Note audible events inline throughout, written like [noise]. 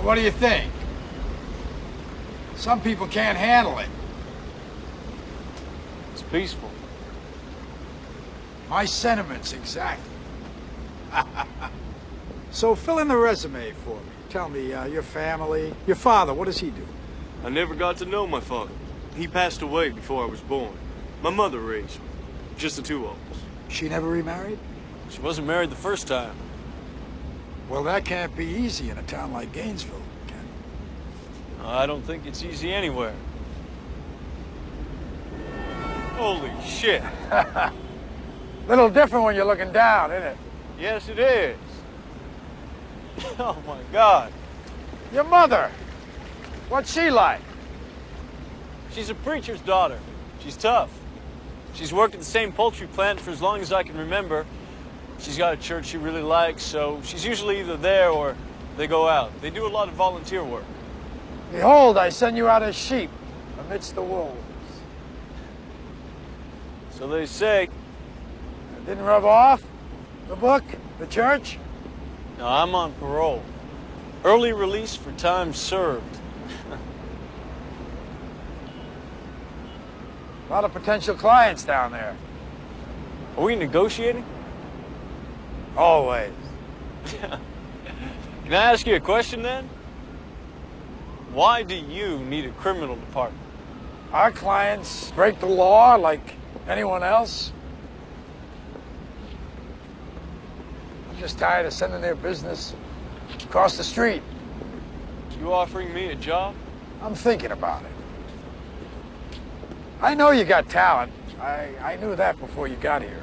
But what do you think? Some people can't handle it. It's peaceful. My sentiments, exactly. [laughs] so fill in the resume for me. Tell me, uh, your family, your father, what does he do? I never got to know my father. He passed away before I was born. My mother raised me. Just the two of us. She never remarried? She wasn't married the first time. Well, that can't be easy in a town like Gainesville, can it? I don't think it's easy anywhere. Holy shit. [laughs] Little different when you're looking down, isn't it? Yes, it is. [laughs] Oh my God. Your mother, what's she like? She's a preacher's daughter. She's tough. She's worked at the same poultry plant for as long as I can remember. She's got a church she really likes, so she's usually either there or they go out. They do a lot of volunteer work. Behold, I send you out as sheep amidst the wolves. So they say. It didn't rub off? The book? The church? No, I'm on parole. Early release for time served. [laughs] A lot of potential clients down there. Are we negotiating? Always. [laughs] Can I ask you a question then? Why do you need a criminal department? Our clients break the law like anyone else. I'm just tired of sending their business across the street. You offering me a job? I'm thinking about it. I know you got talent. I, I knew that before you got here.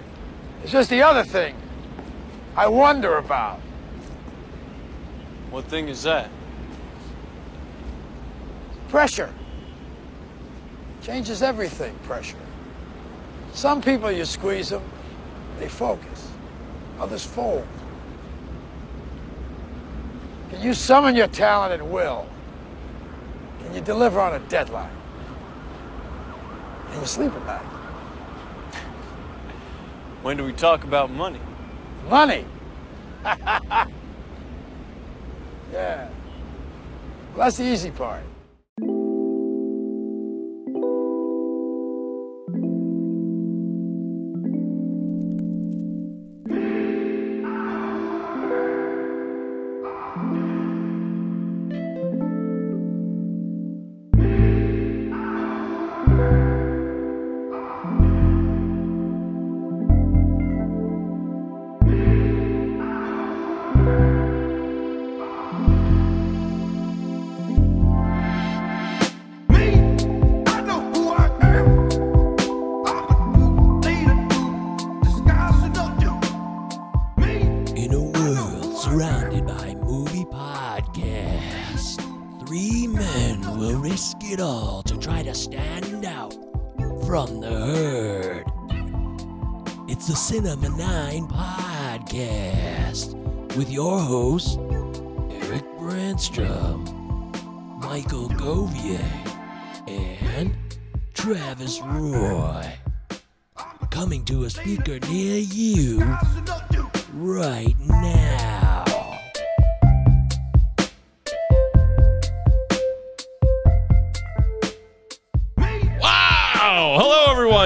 It's just the other thing I wonder about. What thing is that? Pressure. Changes everything, pressure. Some people, you squeeze them, they focus. Others fold. Can you summon your talent and will? Can you deliver on a deadline? Can you sleep at night? When do we talk about money? Money. [laughs] yeah. Well, that's the easy part. It all to try to stand out from the herd. It's the Cinema 9 podcast with your hosts, Eric Brandstrom, Michael Govier, and Travis Roy. Coming to a speaker near you right now.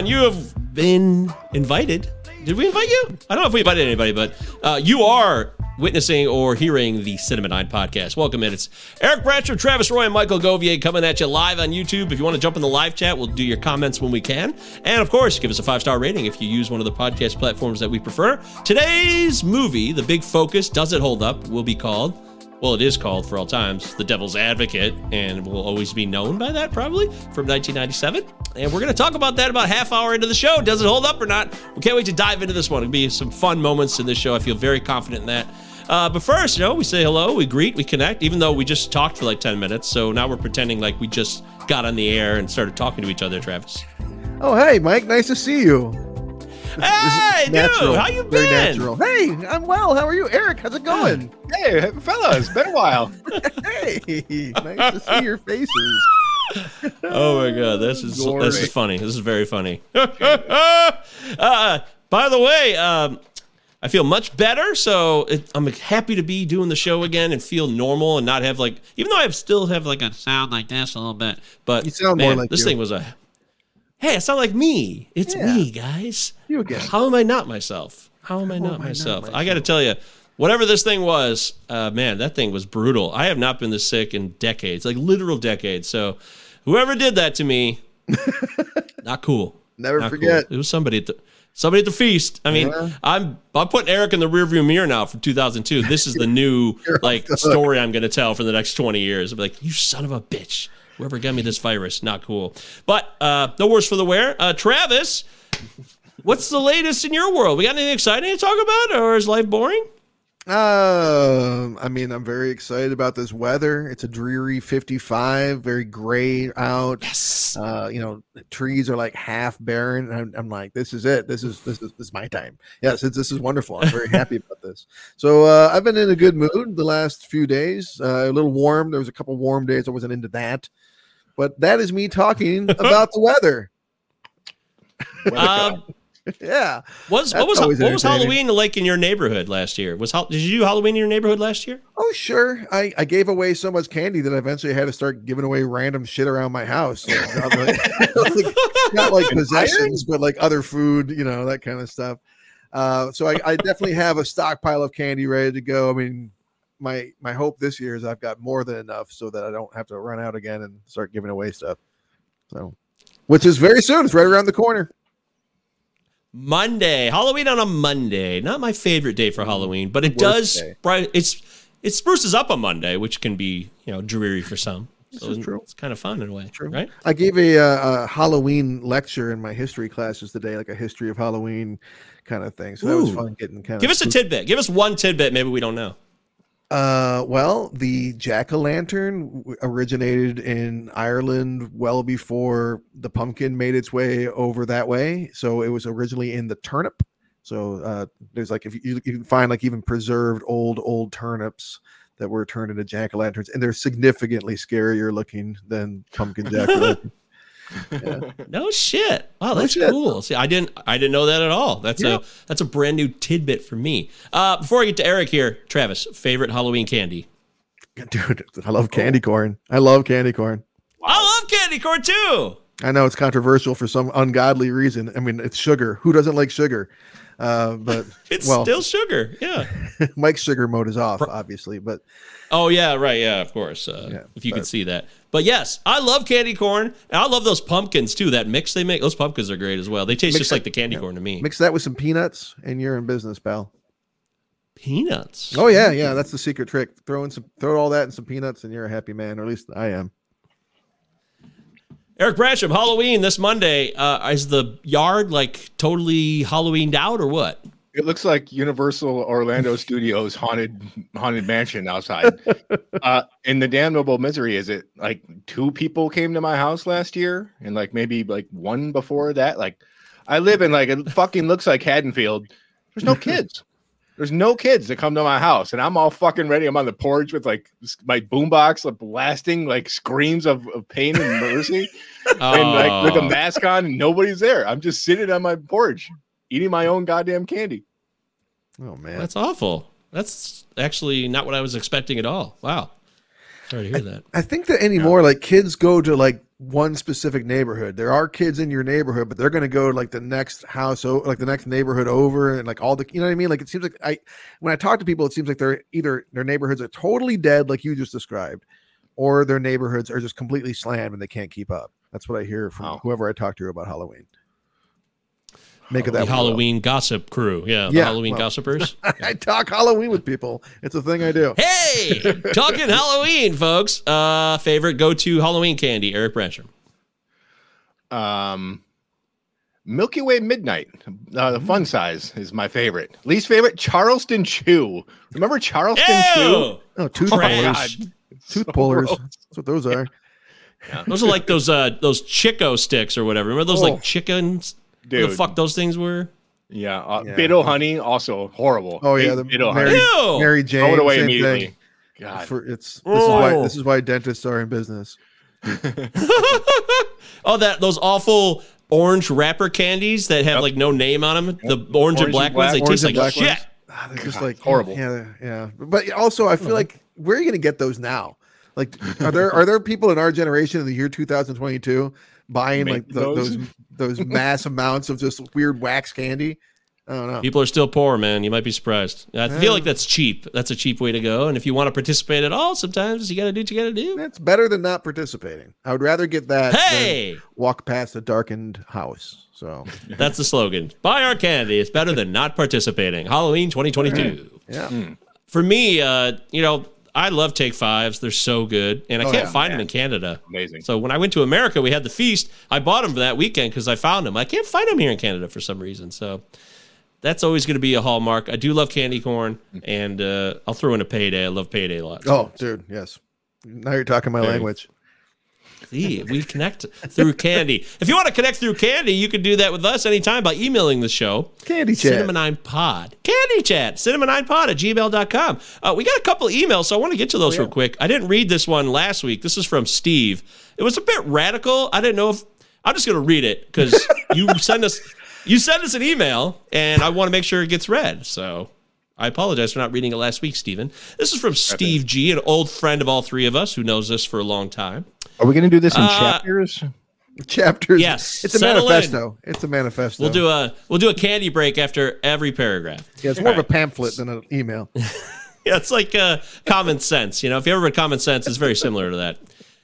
Everyone. You have been invited. Did we invite you? I don't know if we invited anybody, but uh, you are witnessing or hearing the Cinema 9 podcast. Welcome in. It's Eric Bratcher, Travis Roy, and Michael Govier coming at you live on YouTube. If you want to jump in the live chat, we'll do your comments when we can. And of course, give us a five star rating if you use one of the podcast platforms that we prefer. Today's movie, The Big Focus, Does It Hold Up, will be called well, it is called for all times The Devil's Advocate, and will always be known by that probably from 1997. And we're going to talk about that about half hour into the show. Does it hold up or not? We can't wait to dive into this one. It'll be some fun moments in this show. I feel very confident in that. Uh, but first, you know, we say hello, we greet, we connect, even though we just talked for like 10 minutes. So now we're pretending like we just got on the air and started talking to each other, Travis. Oh, hey, Mike. Nice to see you. Hey, dude, Natural. how you Very been? natural. Hey, I'm well. How are you, Eric? How's it going? Hey, fellas, been a while. [laughs] hey, nice to see your faces. [laughs] Oh my god, this is Glory. this is funny. This is very funny. [laughs] uh, by the way, um, I feel much better. So it, I'm happy to be doing the show again and feel normal and not have like, even though I still have like a sound like this a little bit, but You sound more like this you. thing was a. Hey, I sound like me. It's Yeah. me, guys. You again. How am I not myself? How am I not am I not myself? I got to tell you, whatever this thing was, uh, man, that thing was brutal. I have not been this sick in decades, like literal decades. So, whoever did that to me, [laughs] not cool. Never Not forget. Cool. It was somebody at the somebody at the feast. I mean, Yeah. I'm I'm putting Eric in the rearview mirror now from 2002. This is the new [laughs] like story I'm going to tell for the next 20 years. I'll be like, you son of a bitch. Whoever got me this virus, not cool. But uh, no worse for the wear. Uh, Travis, what's the latest in your world? We got anything exciting to talk about, or is life boring? Um, I mean, I'm very excited about this weather. It's a dreary 55, very gray out. Yes. Uh, you know, trees are like half barren. I'm, I'm like, this is it. This is this is this is my time. Yes, it's, this is wonderful. I'm very happy about this. So uh, I've been in a good mood the last few days. Uh, a little warm. There was a couple warm days. I wasn't into that, but that is me talking [laughs] about the weather. Um, Yeah. was what was what was. Halloween like in your neighborhood last year? Was did you do Halloween in your neighborhood last year? Oh, sure. I, I gave away so much candy that I eventually had to start giving away random shit around my house. Like, not, like, [laughs] like- not like possessions, but like other food, you know, that kind of stuff. Uh, so I, I definitely have a stockpile of candy ready to go. I mean, my my hope this year is I've got more than enough so that I don't have to run out again and start giving away stuff. So, which is very soon. It's right around the corner. Monday, Halloween on a Monday. Not my favorite day for Halloween, but it does. Bright, it's it spruces up a Monday, which can be you know dreary for some. This is true. It's kind of fun in a way, True. right? I gave a, uh, a Halloween lecture in my history classes today, like a history of Halloween kind of thing. So that was fun getting kind of. Give us a tidbit. Give us one tidbit. Maybe we don't know. Uh, well, the jack o' lantern originated in Ireland well before the pumpkin made its way over that way. So it was originally in the turnip. So uh, there's like if you, you can find like even preserved old old turnips that were turned into jack o' lanterns, and they're significantly scarier looking than pumpkin [laughs] jack o' lantern. No shit. Wow, No that's shit. cool. See, I didn't I didn't know that at all. That's Yeah. a that's a brand new tidbit for me. Uh, before I get to Eric here, Travis, favorite Halloween candy. Dude, I love candy corn. I love candy corn. I love candy corn too. I know it's controversial for some ungodly reason. I mean, it's sugar. Who doesn't like sugar? Uh, but [laughs] It's well, still sugar. Yeah. [laughs] Mike's sugar mode is off, obviously. But Oh yeah, right. Yeah, of course. Uh, Yeah, if you could see that. But yes, I love candy corn, and I love those pumpkins too. That mix they make, those pumpkins are great as well. They taste just it- like the candy yeah. corn to me. mix that with some peanuts, and you're in business, pal. Peanuts. Oh yeah, yeah, that's the secret trick. Throw in some, throw all that in some peanuts, and you're a happy man, or at least I am. Eric Brancham, Halloween this Monday. Uh, is the yard like totally Halloweened out or what? It looks like Universal Orlando Studios haunted haunted mansion outside. [laughs] uh, and the damnable misery is it like two people came to my house last year, and like maybe like one before that. Like I live in like it fucking looks like Haddonfield. There's no [laughs] kids. There's no kids that come to my house, and I'm all fucking ready. I'm on the porch with like my boombox like, blasting like screams of, of pain and mercy, [laughs] and like with a Oh. mask on, and nobody's there. I'm just sitting on my porch eating my own goddamn candy. Oh man, That's awful. That's actually not what I was expecting at all. Wow. Sorry to hear that. I think that anymore, like kids go to like one specific neighborhood. There are kids in your neighborhood, but they're going to go to like the next house, o- like the next neighborhood over, and like all the, you know what I mean? Like it seems like I, when I talk to people, it seems like they're either their neighborhoods are totally dead, like you just described, or their neighborhoods are just completely slammed and they can't keep up. That's what I hear from Wow. whoever I talk to about Halloween. Make it The that way, Halloween gossip crew. Yeah. The Yeah, Halloween well. gossipers. [laughs] I talk Halloween with people. It's a thing I do. Hey, [laughs] talking Halloween, folks. Uh, favorite go to Halloween candy, Eric Brancham. Um, Milky Way Midnight, uh, the fun size is my favorite. Least favorite, Charleston Chew. Remember Charleston Chew? Oh, tooth Trash. pullers. Tooth pullers. gross. That's what those are. Those are like those uh those Chick-O-Sticks or whatever. Remember those Oh. like chickens? What Dude, the fuck those things were? yeah, uh, Yeah. Bit-O-Honey, also horrible. Oh yeah, the Biddle Mary, Honey. Ew! Mary Jane. Throw it away immediately. thing. God. For it's this is why Oh. this is why dentists are in business. [laughs] Oh, that those awful orange wrapper candies that have like no name on them. The orange, and black, ones. They taste like black shit. ones. Ah, they're just God, like horrible. Yeah, yeah. But also, I feel like where are you going to get those now? Like, are there are there people in our generation in the year 2022 buying Make like the, those? those those [laughs] mass amounts of just weird wax candy? I don't know. People are still poor, man. You might be surprised. I feel like that's cheap. That's a cheap way to go. And if you want to participate at all, sometimes you got to do what you got to do. That's better than not participating. I would rather get that Hey! than walk past a darkened house. So [laughs] That's the slogan. Buy our candy. It's better than not participating. Halloween 2022. yeah, For me, uh, you know, I love Take Fives. They're so good, and I Oh, can't yeah. find them in Canada. Amazing. So when I went to America, we had the feast. I bought them for that weekend because I found them. I can't find them here in Canada for some reason. So that's always going to be a hallmark. I do love candy corn, and uh, I'll throw in a payday. I love payday a lot. Oh, dude, yes. Now you're talking my Very- language. See, we connect through candy. If you want to connect through candy, you can do that with us anytime by emailing the show. Candy chat. Cinema Nine Pod. Candy Chat. Cinema Nine Pod at gmail.com. Uh, we got a couple emails, so I want to get to those real quick. I didn't read this one last week. This is from Steve. It was a bit radical. I didn't know if I'm just gonna read it because [laughs] you send us you send us an email and I want to make sure it gets read. So I apologize for not reading it last week, Stephen. This is from Steve G, an old friend of all three of us who knows us for a long time. Are we going to do this in Uh, chapters? [laughs] Chapters. Yes, It's a settle in. manifesto. It's a manifesto. We'll do a we'll do a candy break after every paragraph. Yeah, it's more of a pamphlet than an email. [laughs] Yeah, it's like uh, common sense. You know, if you ever read common sense, it's very similar to that.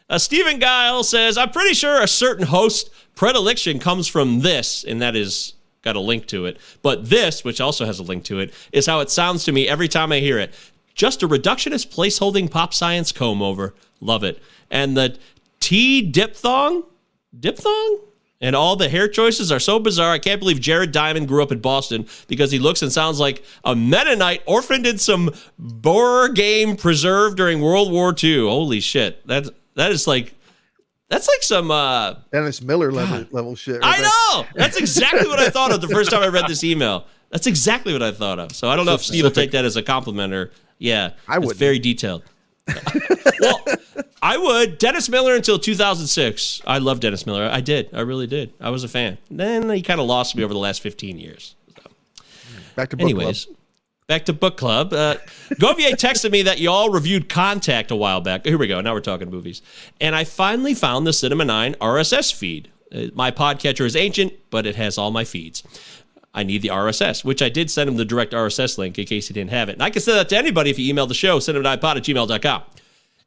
Uh, Stephen Guile says, I'm pretty sure a certain host predilection comes from this, and that is got a link to it. But this, which also has a link to it, is how it sounds to me every time I hear it. Just a reductionist placeholding pop science comb over. Love it. And the T diphthong? Diphthong? And all the hair choices are so bizarre. I can't believe Jared Diamond grew up in Boston because he looks and sounds like a Mennonite orphaned in some Boer game preserved during World War II. Holy shit. That that is like that's like some uh Dennis Miller level level shit. right I there. know. That's exactly what I thought of the first time I read this email. That's exactly what I thought of. So I don't know if Steve will take that as a compliment or yeah. I It's wouldn't. very detailed. [laughs] well, I would. Dennis Miller until 2006. I love Dennis Miller. I did. I really did. I was a fan. Then he kind of lost me over the last 15 years. Back to book Anyways, club. Back to book club. Uh, Govier [laughs] texted me that y'all reviewed Contact a while back. Here we go. Now we're talking movies. And I finally found the Cinema 9 RSS feed. Uh, my podcatcher is ancient, but it has all my feeds. I need the RSS, which I did send him the direct RSS link in case he didn't have it. And I can send that to anybody if you email the show, cinema9pod at gmail.com.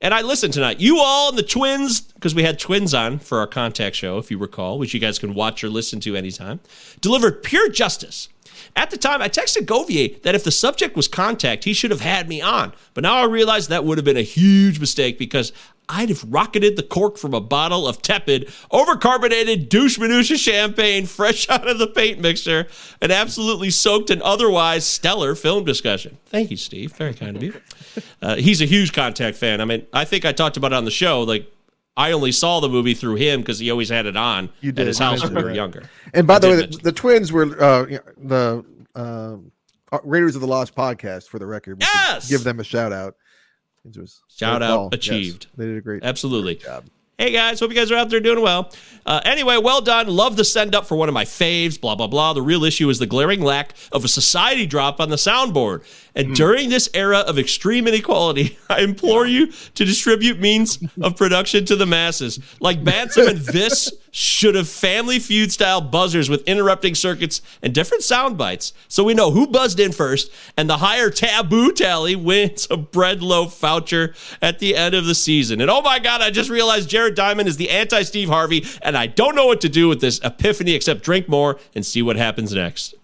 And I listened tonight. You all and the twins, because we had twins on for our contact show, if you recall, which you guys can watch or listen to anytime, delivered pure justice. At the time, I texted Govier that if the subject was contact, he should have had me on. But now I realize that would have been a huge mistake because I'd have rocketed the cork from a bottle of tepid, overcarbonated douche minutia champagne fresh out of the paint mixer, and absolutely soaked an otherwise stellar film discussion. Thank you, Steve. Very kind of you. [laughs] Uh, he's a huge contact fan. I mean, I think I talked about it on the show. Like, I only saw the movie through him because he always had it on You at his house when we were younger. And by I the way, the, the twins were uh, the uh, Raiders of the Lost podcast for the record. We Yes! give them a shout out. Shout out yes, achieved. they did a great Absolutely. job. Hey guys, hope you guys are out there doing well. Uh, anyway, well done. Love the send up for one of my faves. Blah blah blah. The real issue is the glaring lack of a society drop on the soundboard. And hmm. during this era of extreme inequality, [laughs] I implore you to distribute means of production to the masses. Like Bantam and Viss should have family feud style buzzers with interrupting circuits and different sound bites, so we know who buzzed in first. And the higher taboo tally wins a bread loaf voucher at the end of the season. And oh my God, I just realized Jared Diamond is the anti Steve Harvey, and I don't know what to do with this epiphany except drink more and see what happens next.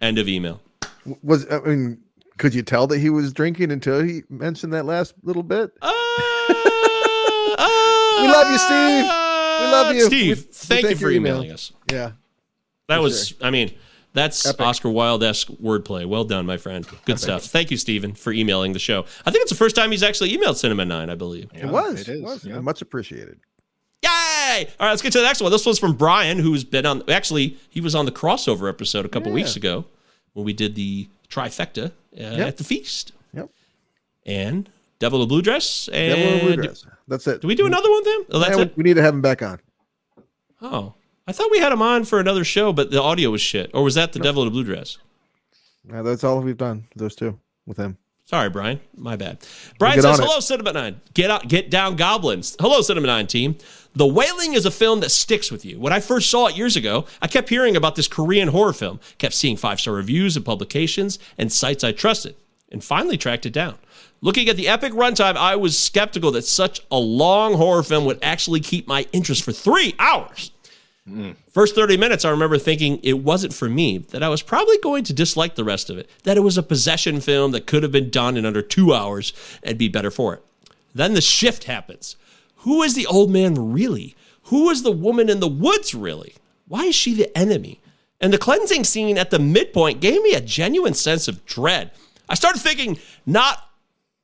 End of email. Was I mean, could you tell that he was drinking until he mentioned that last little bit? Uh, [laughs] We love you, Steve. We love you. Steve, We- we thank you for your email. emailing us. Yeah. That was, I mean, that's Epic. Oscar Wilde esque wordplay. Well done, my friend. Good stuff. Thank you, Stephen, for emailing the show. I think it's the first time he's actually emailed Cinema 9, I believe. It was. It It, is. was. yeah. Much appreciated. Yay! All right, let's get to the next one. This one's from Brian, who's been on, actually, he was on the crossover episode a couple Yeah. weeks ago when we did the trifecta uh, at the feast. Yep. And Devil in a Blue Dress. And Devil in a Blue Dress. That's it. Do we do another one then? Oh, that's Yeah, it. we, need to have him back on. Oh, I thought we had him on for another show, but the audio was shit. Or was that the Devil in a Blue Dress? That's all we've done. Those two with him. Sorry, Brian. My bad. Brian says, it. "Hello, Cinema Nine. Get out, get down, goblins. Hello, Cinema Nine team. The Wailing is a film that sticks with you. When I first saw it years ago, I kept hearing about this Korean horror film, kept seeing five star reviews and publications and sites I trusted, and finally tracked it down. Looking at the epic runtime, I was skeptical that such a long horror film would actually keep my interest for three hours." First 30 minutes, I remember thinking it wasn't for me, that I was probably going to dislike the rest of it, that it was a possession film that could have been done in under two hours and be better for it. Then the shift happens. Who is the old man really? Who is the woman in the woods really? Why is she the enemy? And the cleansing scene at the midpoint gave me a genuine sense of dread. I started thinking, not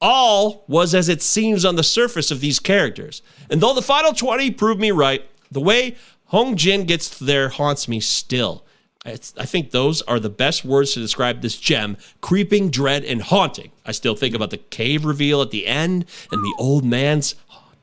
all was as it seems on the surface of these characters. And though the final 20 proved me right, the way Hong Jin gets there haunts me still. It's, I think those are the best words to describe this gem creeping, dread, and haunting. I still think about the cave reveal at the end and the old man's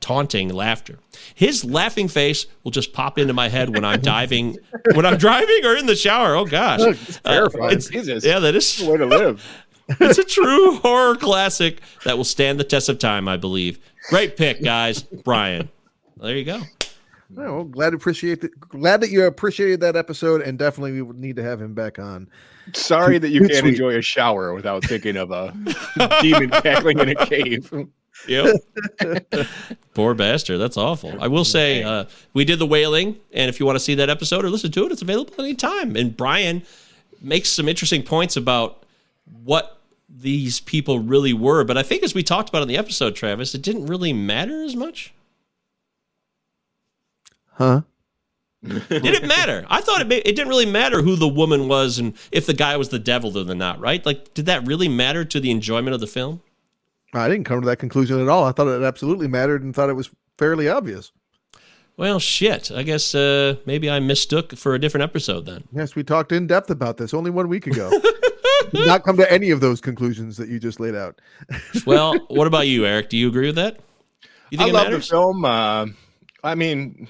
taunting laughter. His laughing face will just pop into my head when I'm diving, [laughs] when I'm driving or in the shower. Oh gosh, It's uh, terrifying. it's- Jesus. yeah, that is Way to live. [laughs] it's a true horror classic that will stand the test of time, I believe. Great pick, guys. Brian. There you go. Well, glad to appreciate that. Glad that you appreciated that episode, and definitely we would need to have him back on. Sorry that you can't enjoy a shower without thinking of a [laughs] demon cackling in a cave. Yep. [laughs] Poor bastard. That's awful. I will say uh, we did the Wailing, and if you want to see that episode or listen to it, it's available anytime. And Brian makes some interesting points about what these people really were. But I think as we talked about in the episode, Travis, it didn't really matter as much. Huh? Did it matter? I thought it, ma- it didn't really matter who the woman was and if the guy was the devil or the not, right? Like, did that really matter to the enjoyment of the film? I didn't come to that conclusion at all. I thought it absolutely mattered and thought it was fairly obvious. Well, shit. I guess uh, maybe I mistook for a different episode then. Yes, we talked in depth about this only one week ago. [laughs] Did not come to any of those conclusions that you just laid out. [laughs] Well, what about you, Eric? Do you agree with that? You I think it love the film. Uh, I mean,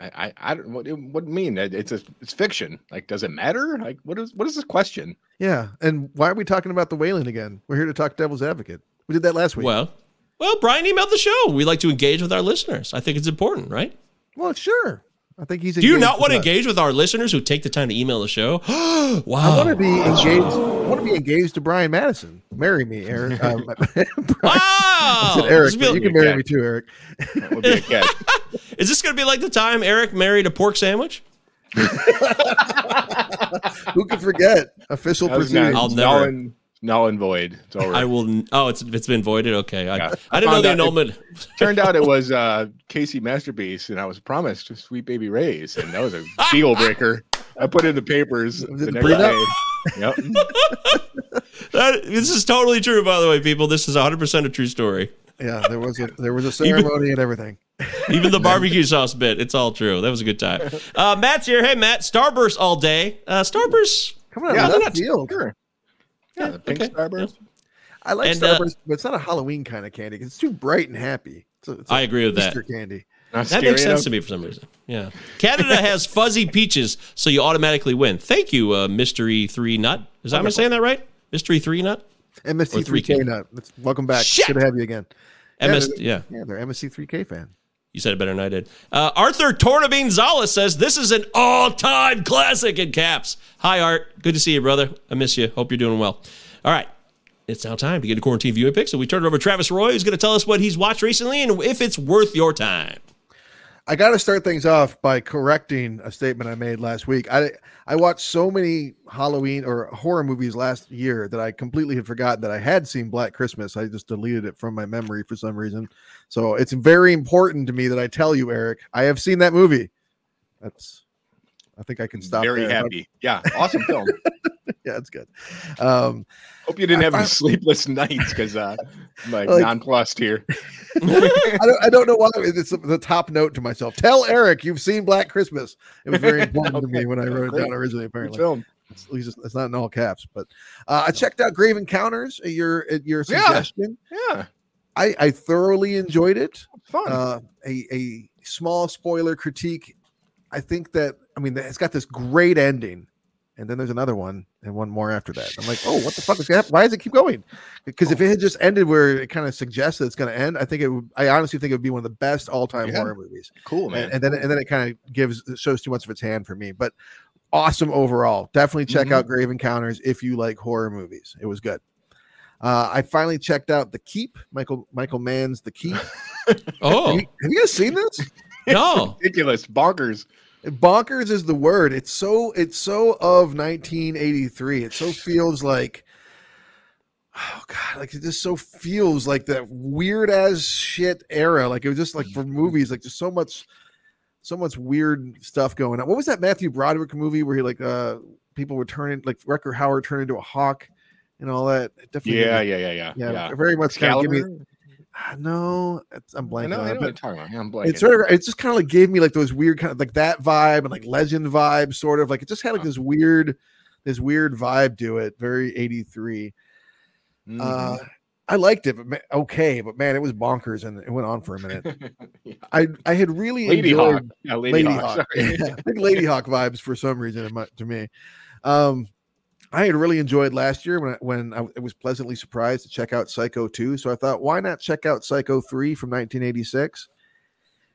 I, I, I don't what, what do you mean? It- It's a, it's fiction. Like, does it matter? Like, what is, what is this question? Yeah, and why are we talking about the Wailing again? We're here to talk devil's advocate. We did that last week. Well, well, Brian emailed the show. We like to engage with our listeners. I think it's important, right? Well, sure. I think he's. Do you not want to engage with our listeners who take the time to email the show? [gasps] Wow! I want to be engaged. I want to be engaged to Brian Madison. Marry me, Eric. [laughs] Um, [laughs] Brian, Wow. Said Eric, is you can marry Okay. me too, Eric. That would be a catch. [laughs] Is this going to be like the time Eric married a pork sandwich? Who could forget official That proceedings? I'll null never- and null and void. It's over. I will. Oh, it's it's been voided. Okay, I, Yeah. I didn't know Found the out it- annulment. Turned out it [laughs] was uh, KC Masterpiece, and I was promised Sweet Baby Ray's, and that was a deal breaker. I put in the papers the next prenup? day. Yep. [laughs] That, this is totally true, by the way, people. This is 100 percent a true story. Yeah, there was a there was a [laughs] ceremony and everything. Even the barbecue sauce bit, it's all true. That was a good time. Uh, Matt's here. Hey, Matt. Starburst all day. Uh, Starburst. Coming out Yeah, of they're left field. Sure. Yeah, the pink okay. starburst. I like And, uh, but it's not a Halloween kind of candy. 'cause It's too bright and happy. It's a, it's a I agree with that. Easter candy. Not That makes sense enough? to me for some reason. Yeah. Canada has [laughs] fuzzy peaches, so you automatically win. Thank you, uh, Mystery Three Nut. Is that am I saying that right? Mystery Three Nut. MST3K 3K. nut. Let's- Welcome back. Shit! Good to have you again. MS. they're- Yeah. Yeah, they're MST3K fan. You said it better than I did. Uh, Arthur Tornabine Zala says this is an all-time classic in caps. Hi, Art. Good to see you, brother. I miss you. Hope you're doing well. All right. It's now time to get a quarantine viewing pick. So we turn it over to Travis Roy, who's going to tell us what he's watched recently and if it's worth your time. I got to start things off by correcting a statement I made last week. I I watched so many Halloween or horror movies last year that I completely had forgotten that I had seen Black Christmas. I just deleted it from my memory for some reason. So it's very important to me that I tell you, Eric, I have seen that movie. That's I think I can stop. Very there. happy. Yeah, awesome film. [laughs] [laughs] Yeah, it's good. Um, Hope you didn't have I- any sleepless [laughs] nights because uh, I'm like, Like- nonplussed here. [laughs] I don't, I don't know why it's the top note to myself. Tell Eric you've seen Black Christmas. It was very important to me when I wrote it down originally. Good Apparently, film. It's, at least it's, it's not in all caps. But uh, I checked out Grave Encounters. uh, Your uh, your Yeah. suggestion. Yeah, I, I thoroughly enjoyed it. fun. Uh, a a small spoiler critique. I think that I mean it's got this great ending and then there's another one, and one more after that. I'm like, oh, what the fuck is [laughs] that? Why does it keep going? Because if it had just ended where it kind of suggests that it's going to end, I think it would. I honestly think it would be one of the best all time Yeah. horror movies. Cool, man. And, and then and then it kind of gives shows too much of its hand for me. But awesome overall. Definitely check Mhm. out Grave Encounters if you like horror movies. It was good. Uh, I finally checked out The Keep. Michael Michael Mann's The Keep. Oh [laughs] Have, you, have you guys seen this? no, [laughs] Ridiculous, bonkers. Bonkers is the word. It's so it's so of 1983 it so feels like oh god like it just so feels like that weird as shit era. Like it was just like for movies like just so much so much weird stuff going on. What was that matthew broderick movie where he like uh people were turning like Rutger Hauer turned into a hawk and all that? It definitely Yeah, yeah, yeah, yeah. yeah, yeah. very much kind of give me no it's, i'm I blanking know, on I it, know but- what you're talking about. I'm blanking. it's sort of it just kind of like gave me like those weird kind of like that vibe and like legend vibe sort of like it just had like this weird this weird vibe to it very 83 Mhm. uh i liked it but ma- okay but man it was bonkers and it went on for a minute [laughs] Yeah. i i had really Lady enjoyed Hawk. Yeah, Lady, lady Hawk. hawk, sorry. Yeah, lady [laughs] hawk vibes for some reason my- to me um I had really enjoyed last year when I, when I, was pleasantly surprised to check out Psycho 2. So I thought, why not check out Psycho 3 from 1986?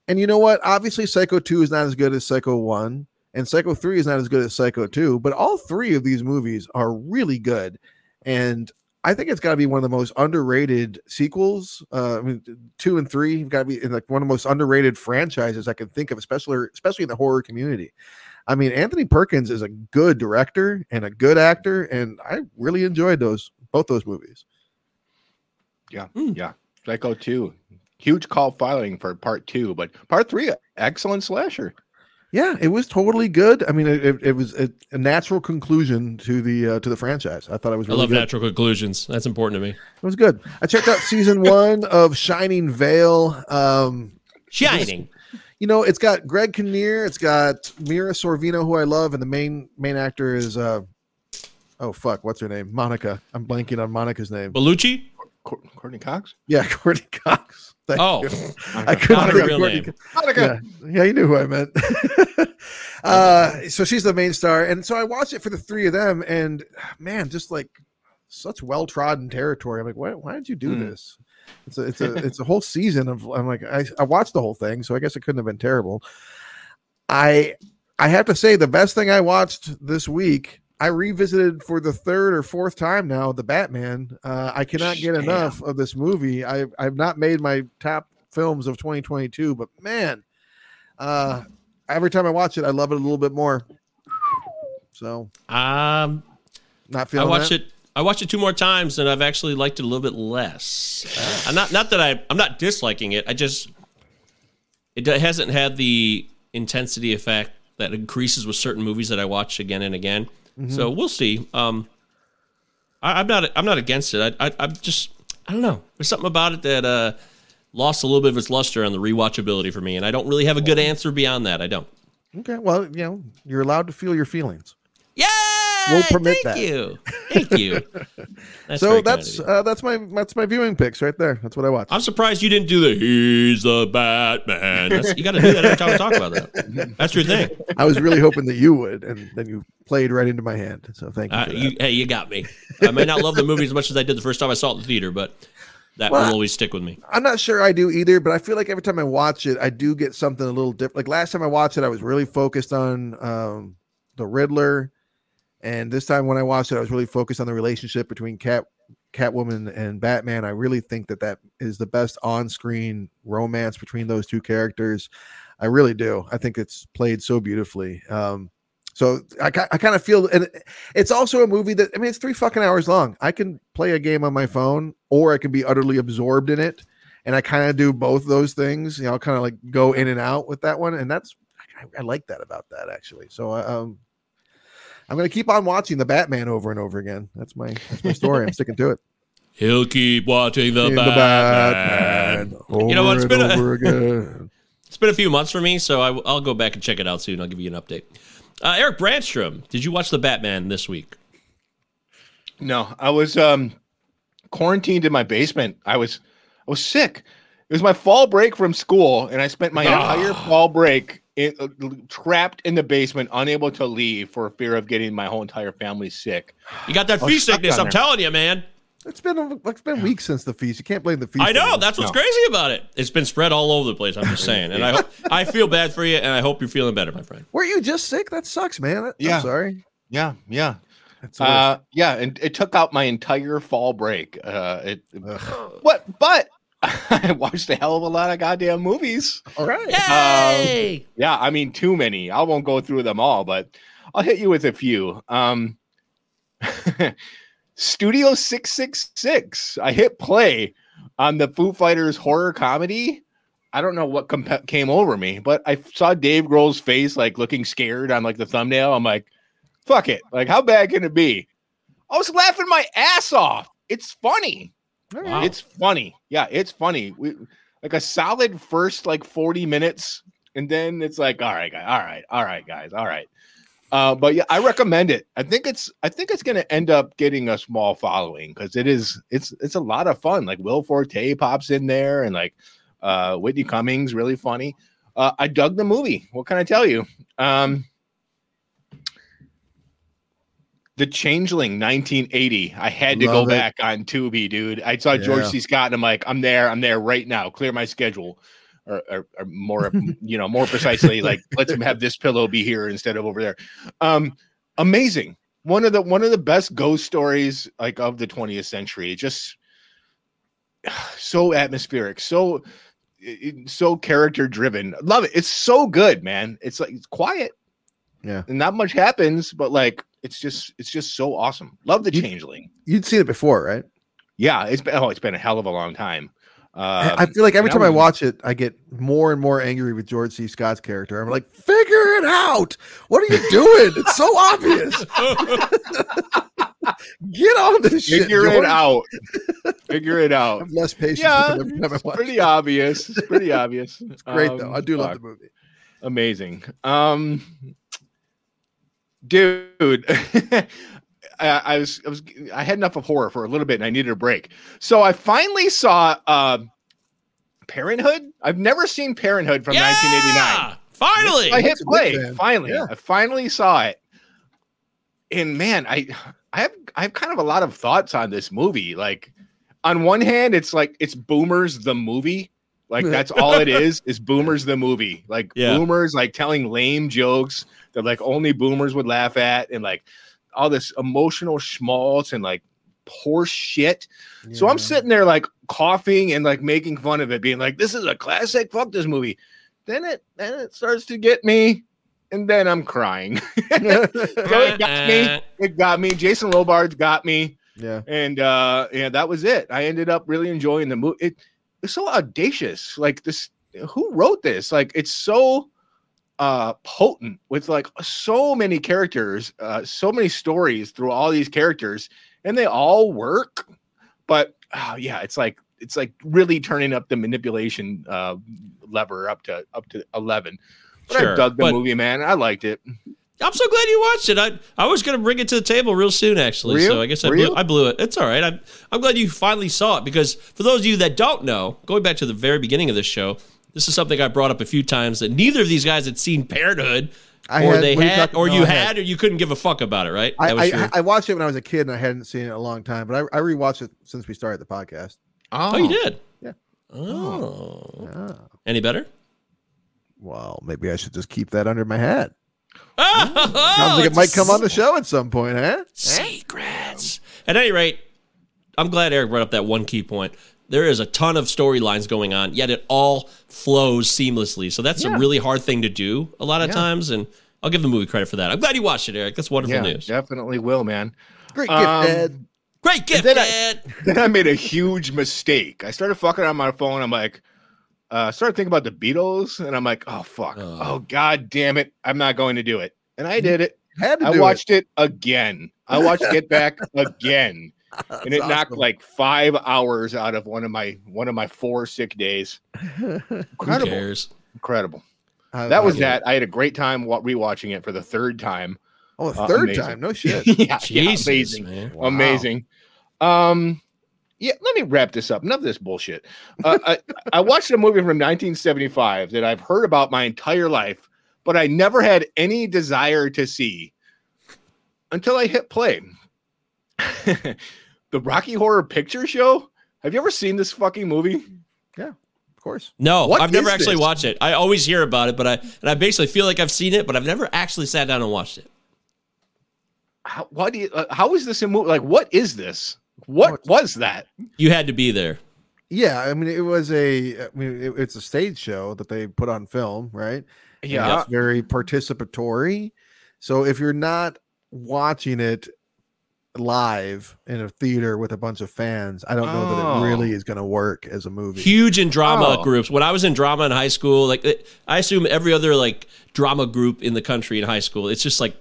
And you know what? Obviously, Psycho 2 is not as good as Psycho 1, and Psycho 3 is not as good as Psycho 2, but all three of these movies are really good. And I think it's got to be one of the most underrated sequels. Uh, I mean, two and three have got to be like one of the most underrated franchises I can think of, especially especially in the horror community. I mean, Anthony Perkins is a good director and a good actor, and I really enjoyed those both those movies. Yeah, Hmm. yeah. Psycho 2. Huge call following for part two, but part three, excellent slasher. Yeah, it was totally good. I mean, it, it, it was a, a natural conclusion to the uh, to the franchise. I thought it was I really love good. natural conclusions. That's important to me. It was good. I checked out season one of Shining Vale. Um, Shining. You know, it's got Greg Kinnear, it's got Mira Sorvino, who I love, and the main main actor is uh oh fuck, what's her name? Monica. I'm blanking on Monica's name. Bellucci. Courteney Cox? Yeah, [laughs] Courteney Cox. Thank Oh, you. I couldn't Not think of Courteney name. Monica! yeah, yeah, you knew who I meant. [laughs] uh, so she's the main star, and so I watched it for the three of them, and man, just like such well trodden territory. I'm like, why, why did you do Hmm. this? It's a, it's a, it's a whole season of. I'm like, I, I watched the whole thing, so I guess it couldn't have been terrible. I, I have to say, the best thing I watched this week. I revisited for the third or fourth time now the Batman. Uh, I cannot get Damn. enough of this movie. I, I've not made my top films of 2022, but man, uh, every time I watch it, I love it a little bit more. So, Um, not I feeling watched that? it. I watched it two more times, and I've actually liked it a little bit less. Uh, I'm not not that I I'm not disliking it. I just it hasn't had the intensity effect that increases with certain movies that I watch again and again. Mm-hmm. So we'll see. Um, I, I'm not I'm not against it. I, I I'm just I don't know. There's something about it that uh lost a little bit of its luster on the rewatchability for me, and I don't really have a good answer beyond that. I don't. Okay, well, you know, you're allowed to feel your feelings. Yeah, We'll permit thank that. you, thank you. [laughs] That's so that's uh, that's my that's my viewing picks right there. That's what I watched. I'm surprised you didn't do the "He's the Batman." That's, you got to do that every time we talk about that. That's your thing. I was really hoping that you would, and then you played right into my hand. So thank you. Uh, you, hey, you got me. I may not love the movie as much as I did the first time I saw it in the theater, but that Well, will always stick with me. I'm not sure I do either, but I feel like every time I watch it, I do get something a little different. Like last time I watched it, I was really focused on um, the Riddler, and this time when I watched it, I was really focused on the relationship between Cat, Catwoman, and Batman. I really think that that is the best on-screen romance between those two characters. I really do. I think it's played so beautifully. Um, so I, I kind of feel, and it's also a movie that I mean, it's three fucking hours long. I can play a game on my phone, or I can be utterly absorbed in it, and I kind of do both those things. You know, kind of like go in and out with that one, and that's I, I like that about that actually. So uh, um, I'm gonna keep on watching the Batman over and over again. That's my that's my story. I'm sticking to it. [laughs] He'll keep watching the, In Batman. over You know what, it's and been a- over [laughs] again. It's been a few months for me, so I, will go back and check it out soon. I'll give you an update. Uh, Eric Brandstrom, did you watch the Batman this week? No, I was um quarantined in my basement. I was I was sick. It was my fall break from school, and I spent my Ah. entire fall break in, uh, trapped in the basement, unable to leave for fear of getting my whole entire family sick. You got that Oh, feast sickness. I'm there. telling you, man. It's been a, it's been weeks since the feast. You can't blame the feast. I know that's what's No. crazy about it. It's been spread all over the place. I'm just [laughs] saying, and I hope I feel bad for you, and I hope you're feeling better, my friend. Were you just sick? That sucks, man. I'm Yeah. sorry. Yeah, yeah, That's the worst. uh, yeah. And it took out my entire fall break. Uh, it, Ugh. what? But [laughs] I watched a hell of a lot of goddamn movies. All right. Hey, Yeah, I mean, too many. I won't go through them all, but I'll hit you with a few. Um, [laughs] Studio 666. I hit play on the Foo Fighters horror comedy. I don't know what comp- came over me, but I saw Dave Grohl's face like looking scared on like the thumbnail. I'm like, fuck it. Like, how bad can it be? I was laughing my ass off. It's funny. All right. Wow. It's funny. Yeah, it's funny. We like a solid first like 40 minutes, and then it's like, all right, guys, all right, all right, guys, all right. Uh, but yeah, I recommend it. I think it's I think it's gonna end up getting a small following because it is it's it's a lot of fun. Like Will Forte pops in there and like uh Whitney Cummings, really funny. Uh, I dug the movie. What can I tell you? Um The Changeling 1980. I had to Love go it. back on Tubi, dude. I saw George C. Scott and I'm like, I'm there, I'm there right now. Clear my schedule. Or, or, or more, [laughs] you know, more precisely, like let's have this pillow be here instead of over there. Um, amazing. One of the one of the best ghost stories like of the 20th century. Just [sighs] so atmospheric, so so character driven. Love it. It's so good, man. It's like it's quiet. Yeah. And not much happens, but like it's just it's just so awesome. Love the You- changeling. You'd seen it before, right? Yeah, it's been oh, it's been a hell of a long time. I- Um, I feel like every time I watch it, I get more and more angry with George C. Scott's character. I'm like, figure it out. What are you doing? it's so obvious. [laughs] Get on this shit. figure George. [laughs] it out. figure it I out. have less patience Yeah, with every time I it's watch pretty it. obvious. It's pretty [laughs] obvious. It's great though. Um, I do love the movie. amazing um dude [laughs] I, I was i was i had enough of horror for a little bit and i needed a break. So i finally saw uh parenthood? I've never seen parenthood from 1989 Finally, i hit That's a big play finally. Yeah. i finally saw it. And man i i have i have kind of a lot of thoughts on this movie. Like on one hand it's like it's boomers the movie like [laughs] that's all it is is boomers the movie. Like Yeah. boomers like telling lame jokes that like only boomers would laugh at and like all this emotional schmaltz and like poor shit. So i'm sitting there like coughing and like making fun of it being like this is a classic. Fuck this movie. Then it then it starts to get me and then i'm crying. [laughs] So it got me. [laughs] It got me. Jason robards got me. Yeah. and uh yeah that was it. I ended up really enjoying the movie it, it's so audacious like this who wrote this? Like it's so uh potent with like so many characters uh so many stories through all these characters and they all work. But oh, yeah it's like it's like really turning up the manipulation uh lever up to up to 11 but Sure, i dug the but- movie man. I liked it I'm so glad you watched it. I I was gonna bring it to the table real soon, actually. Were you? So I guess I blew. I blew it. It's all right. I'm I'm glad you finally saw it because for those of you that don't know, going back to the very beginning of this show, this is something I brought up a few times that neither of these guys had seen Parenthood, I or had- they you had, talking- or no, you I had, or you couldn't give a fuck about it, right? I, was I, your- I watched it when I was a kid and I hadn't seen it in a long time, but I, I rewatched it since we started the podcast. oh, you did. Yeah. Oh. Ah, Any better? well, maybe I should just keep that under my hat. Oh, Sounds like it might come on the show at some point, huh? secrets. At any rate, I'm glad Eric brought up that one key point. There is a ton of storylines going on, yet it all flows seamlessly. So that's a really hard thing to do a lot of Yeah. times, and I'll give the movie credit for that. I'm glad you watched it, Eric. That's wonderful yeah news. definitely will man Great gift, Um, Dad. Great gift, then I- Dad. then I made a huge mistake. I started fucking on my phone. I'm like, uh, started thinking about the Beatles, and I'm like, oh fuck, Oh. oh god damn it, I'm not going to do it. And I did it. Had to I watched it. again. I watched Get Back [laughs] again, it. and it knocked like five hours out of one of my one of my four sick days. [laughs] Incredible, incredible. I- That I was that. I had a great time rewatching it for the third time. Oh, the Uh, third amazing. time. No [laughs] shit. yeah, yeah, amazing. man. Wow. amazing. Um, yeah, let me wrap this up. Enough of this bullshit. Uh, I, [laughs] I watched a movie from 1975 that I've heard about my entire life, but I never had any desire to see until I hit play. [laughs] the Rocky Horror Picture Show. Have you ever seen this fucking movie? Yeah, of course. No, What I've never actually this? watched it. I always hear about it, but I and I basically feel like I've seen it, but I've never actually sat down and watched it. How, why do you, uh, how is this a movie? Like, what is this? What was that? You had to be there. Yeah, I mean, it was a. I mean, it, it's a stage show that they put on film, right? Yeah. it's very participatory. So if you're not watching it live in a theater with a bunch of fans, I don't know that Oh. it really is going to work as a movie. Huge in drama Oh. groups. When I was in drama in high school, like I assume every other like drama group in the country in high school, it's just like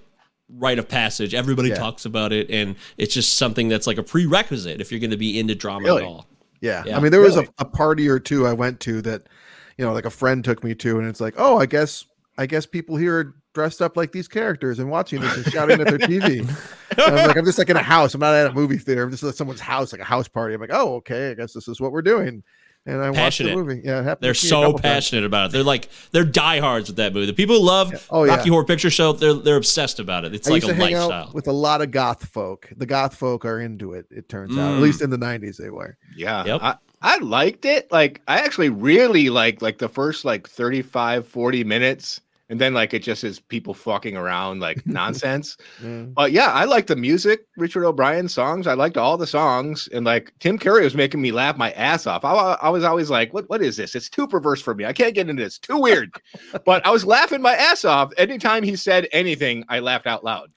rite of passage. Everybody Yeah. talks about it, and it's just something that's like a prerequisite if you're going to be into drama Really? at all. Yeah. Yeah. I mean, there was a, a party or two I went to that, you know, like a friend took me to, and it's like, oh, I guess, I guess people here are dressed up like these characters and watching this and shouting at their TV. [laughs] And I'm like, I'm just like in a house. I'm not at a movie theater. I'm just at someone's house, like a house party. I'm like, oh, okay. I guess this is what we're doing. And I Passionate. watched the movie. Yeah, They're to me a so couple times. passionate about it. They're like they're diehards with that movie. The people who love Oh, yeah. Rocky Horror Picture Show, they're they're obsessed about it. It's I like used a to hang lifestyle. out with a lot of goth folk. The goth folk are into it. It turns out, at Mm. least in the '90s, they were. Yeah. Yep. I, I liked it. Like I actually really like like the first like 35 40 minutes and then like it just is people fucking around like [laughs] nonsense. Mm. But yeah, I like the music, Richard O'Brien songs. I liked all the songs and like Tim Curry was making me laugh my ass off. I, I was always like, what what is this? It's too perverse for me. I can't get into this. Too weird. [laughs] but I was laughing my ass off anytime he said anything. I laughed out loud.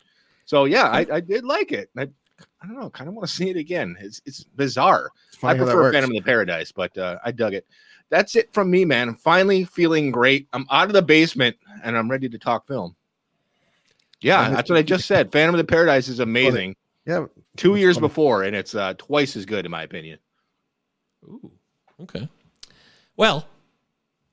So yeah, I, I did like it. I, I don't know. Kind of want to see it again. It's it's bizarre. It's I funny how that prefer. Phantom of the Paradise, but uh, I dug it. That's it from me, man. I'm finally feeling great. I'm out of the basement and I'm ready to talk film. Yeah, that's what I just said. Phantom of the Paradise is amazing. Yeah, Two years funny. before, and it's uh, twice as good in my opinion. Ooh, okay. Well,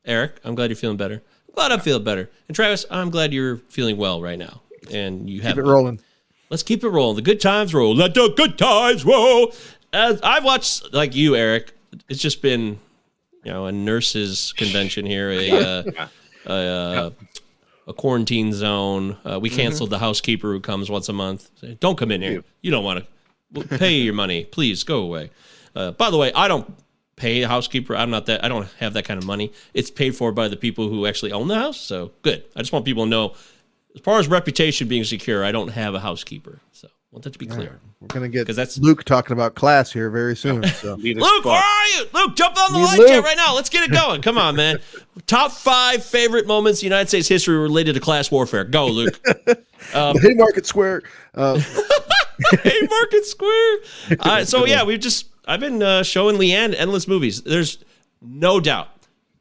Eric, I'm glad you're feeling better. I'm glad I'm feeling better. And Travis, I'm glad you're feeling well right now. And you have keep it rolling. Let's keep it rolling. The good times roll. Let the good times roll. As I've watched, like you, Eric, it's just been, you know, a nurses convention here, a uh, a, uh, a quarantine zone. Uh, we canceled the housekeeper who comes once a month. Say, don't come in here. You don't want to pay your money. Please go away. Uh, by the way, I don't pay a housekeeper. I'm not that. I don't have that kind of money. It's paid for by the people who actually own the house. So good. I just want people to know, as far as reputation being secure, I don't have a housekeeper. So want that to be clear. We're gonna get 'Cause that's- Luke talking about class here very soon. [laughs] So Luke, fuck. where are you? Luke, jump on the Need light Luke. right now. Let's get it going. Come on, man. [laughs] Top five favorite moments in United States history related to class warfare. Go, Luke. [laughs] the Haymarket Square. Uh, hey, Market Square. All right, so yeah, we've just I've been uh, showing Leanne endless movies. There's no doubt.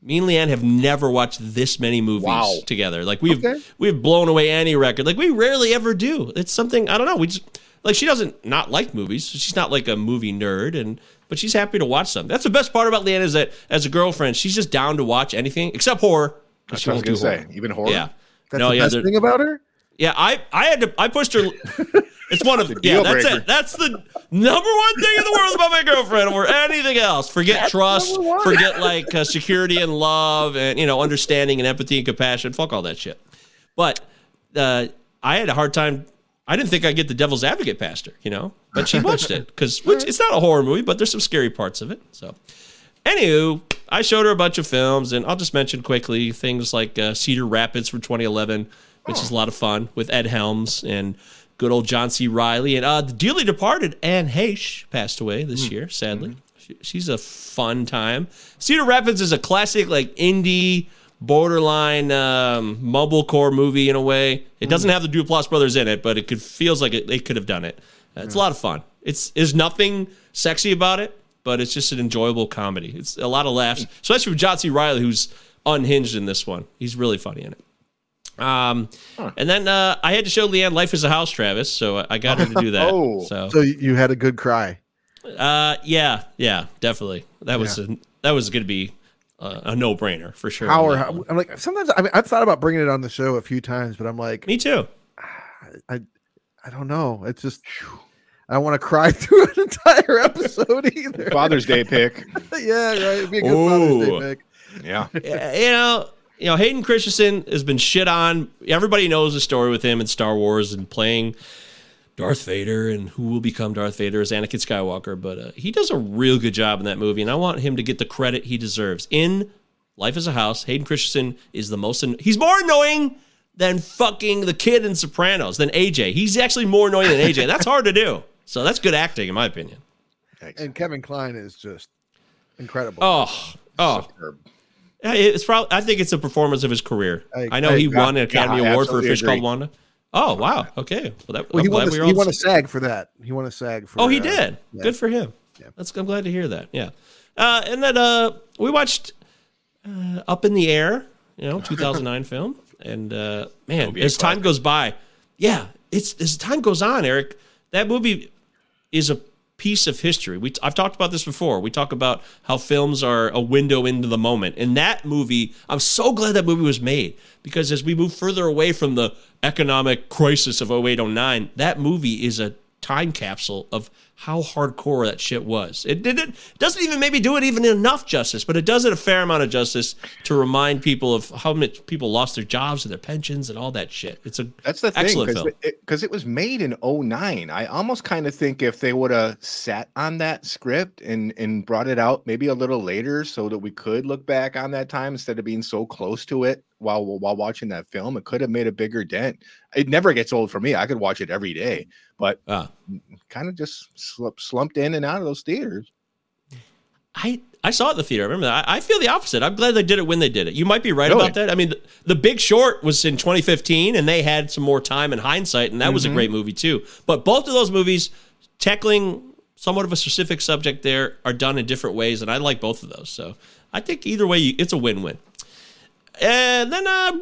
Me and Leanne have never watched this many movies Wow. together. Like we've Okay. we've blown away any record. Like we rarely ever do. It's something I don't know. We just like she doesn't not like movies. She's not like a movie nerd, and but she's happy to watch them. That's the best part about Leanne is that as a girlfriend, she's just down to watch anything except horror. That's she what I was gonna do say. horror. Even horror. Yeah. that's no, the yeah, best thing about her. yeah, I I had to I pushed her. [laughs] It's one of the yeah. That's breaker. it. That's the number one thing in the world about my girlfriend or anything else. Forget trust. Forget like uh, security and love and you know understanding and empathy and compassion. Fuck all that shit. But uh, I had a hard time. I didn't think I'd get the Devil's Advocate pastor, you know, but she watched it because [laughs] it's not a horror movie, but there's some scary parts of it. So, anywho, I showed her a bunch of films, and I'll just mention quickly things like uh, Cedar Rapids from 2011, which is a lot of fun with Ed Helms and good old John C. Reilly, and uh, the dearly departed Anne Heche passed away this year, sadly. She, she's a fun time. Cedar Rapids is a classic, like indie, borderline um, mumblecore movie in a way. It doesn't have the Duplass brothers in it, but it could feels like it, they could have done it. Uh, it's a lot of fun. It's there's nothing sexy about it, but it's just an enjoyable comedy. It's a lot of laughs, especially with John C. Reilly, who's unhinged in this one. He's really funny in it. Um, and then uh, I had to show Leanne Life is a House, Travis. So I got her to do that. Oh. so So you you had a good cry. uh, yeah, yeah, definitely. That was a, that was going to be uh, a no brainer for sure. How or how. I'm like sometimes I mean I've thought about bringing it on the show a few times, but I'm like Me too. I I don't know. It's just I don't want to cry [laughs] through an entire episode either. Father's Day pick. [laughs] yeah, right. It'd be a good Father's Day pick. Yeah. Yeah, you know, you know, Hayden Christensen has been shit on. Everybody knows the story with him in Star Wars and playing Darth Vader and who will become Darth Vader as Anakin Skywalker. But uh, he does a real good job in that movie, and I want him to get the credit he deserves. In Life as a House, Hayden Christensen is the most. An- he's more annoying than fucking the kid in Sopranos than AJ. He's actually more annoying than AJ. [laughs] That's hard to do. So that's good acting, in my opinion. And Kevin Kline is just incredible. Oh, oh. Superb. Yeah, It's probably. I think it's a performance of his career. I, I- know I- he won an Academy I Award for a fish agree. called Wanda. Oh wow. Okay. Well, that, well, I'm he won, glad we were he won a. SAG for that. He won a SAG for. Oh, he uh, did. yeah. Good for him. Yeah. That's. I'm glad to hear that. Yeah. Uh, and then uh, we watched uh, Up in the Air. You know, [laughs] 2009 film. And uh, man, as time goes by, yeah, it's as time goes on, Eric. That movie is a piece of history. We I've talked about this before. We talk about how films are a window into the moment. And that movie, I'm so glad that movie was made because as we move further away from the economic crisis of 0809, that movie is a time capsule of how hardcore that shit was. It did it doesn't even maybe do it even enough justice, but it does it a fair amount of justice to remind people of how much people lost their jobs and their pensions and all that shit. It's a That's the thing, excellent because film. it, it was made in 09. I almost kind of think if they would have sat on that script and and brought it out maybe a little later, so that we could look back on that time instead of being so close to it while while watching that film, it could have made a bigger dent. It never gets old for me. I could watch it every day, but Ah. Kind of just slump, slumped in and out of those theaters. I I saw it in the theater. I remember that. I, I feel the opposite. I'm glad they did it when they did it. You might be right Really? about that. I mean, the, the Big Short was in 2015, and they had some more time in hindsight, and that was a great movie too. But both of those movies, tackling somewhat of a specific subject, there are done in different ways, and I like both of those. So I think either way, you, it's a win-win. And then uh,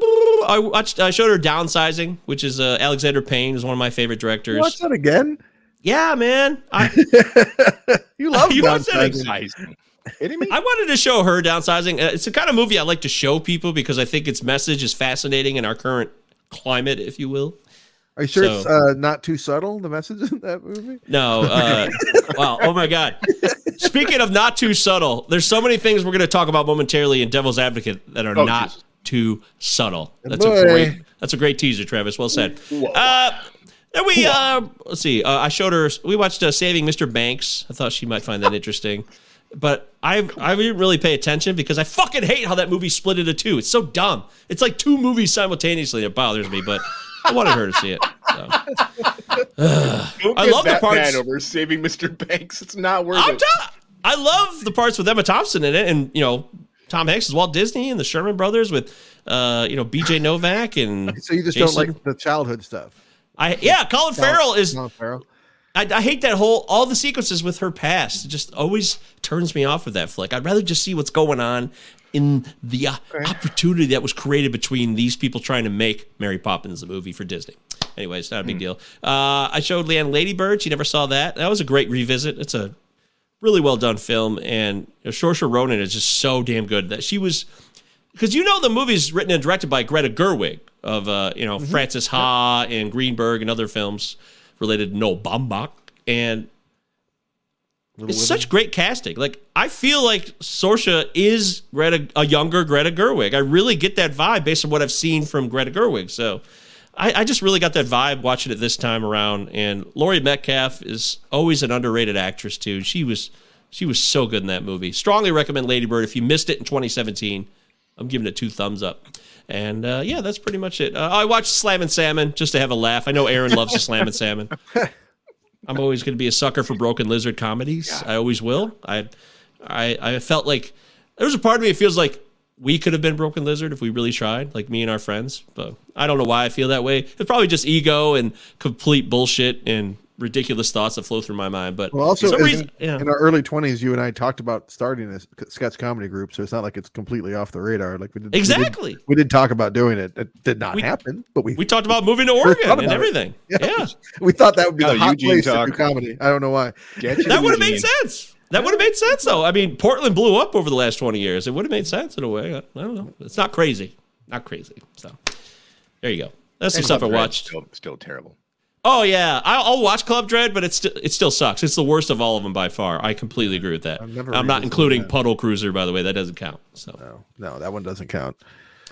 I watched. I showed her Downsizing, which is uh, Alexander Payne is one of my favorite directors. Watch that again. Yeah, man. I, [laughs] You love [laughs] You watched downsizing. Kidding me? I wanted to show her downsizing. Uh, It's the kind of movie I like to show people because I think its message is fascinating in our current climate, if you will. Are you sure So- it's uh, not too subtle? The message in that movie. No, uh, [laughs] wow, oh my God. Speaking of not too subtle, there's so many things we're going to talk about momentarily in Devil's Advocate that are Oh, not Jesus. too subtle. That's a great. That's a great teaser, Travis. Well said. Uh, then we uh, let's see. Uh, I showed her. We watched uh, Saving Mr. Banks. I thought she might find that interesting, but I I didn't really pay attention because I fucking hate how that movie split into two. It's so dumb. It's like two movies simultaneously. It bothers me, but I wanted her to see it. So. I love the parts- over saving Mr. Banks. It's not worth I'm it. done. I love the parts with Emma Thompson in it, and you know Tom Hanks is Walt Disney and the Sherman Brothers with uh, you know B.J. Novak and So you just Jason- don't like the childhood stuff. I yeah Colin Farrell is Colin Farrell. I, I hate that whole all the sequences with her past. It just always turns me off with that flick. I'd rather just see what's going on in the uh, opportunity that was created between these people trying to make Mary Poppins the movie for Disney. Anyway, it's not a big deal. Uh, I showed Leanne Ladybird. She never saw that. That was a great revisit. It's a really well done film, and you know, Saoirse Ronan is just so damn good that she was because you know the movie's written and directed by Greta Gerwig of uh, you know Frances Ha and Greenberg and other films related to Noah Baumbach, and it's such great casting. Like I feel like Saoirse is Greta, a younger Greta Gerwig. I really get that vibe based on what I've seen from Greta Gerwig. So I, I just really got that vibe watching it this time around. And Laurie Metcalf is always an underrated actress too. She was she was so good in that movie. Strongly recommend Lady Bird. If you missed it in 2017, I'm giving it two thumbs up. And uh, yeah, that's pretty much it. Uh, I watched Slammin' Salmon just to have a laugh. I know Aaron loves the Slammin' Salmon. [laughs] I'm always going to be a sucker for broken lizard comedies. I always will. I, I, I felt like there was a part of me It feels like we could have been broken lizard if we really tried, like me and our friends. But I don't know why I feel that way. It's probably just ego and complete bullshit and ridiculous thoughts that flow through my mind. But Well, also for some in, yeah. in our early twenties, you and I talked about starting a sketch comedy group, so it's not like it's completely off the radar. Like we did we did- exactly. We did, talk about doing it. It did not We- happen, but we We talked about moving to [laughs] Oregon and everything. [laughs] Yeah, we thought that would be the hot Eugene place to do comedy. I don't know why. Get that would have made sense. That would have made sense, though. I mean, Portland blew up over the last 20 years. It would have made sense in a way. I, I don't know. It's not crazy. Not crazy. So there you go. That's some stuff I watched. Still, still terrible. Oh yeah, I'll, I'll watch Club Dread, but it's st- it still sucks. It's the worst of all of them by far. I completely agree with that. I'm not including that. Puddle Cruiser, by the way. That doesn't count. So No, no, that one doesn't count.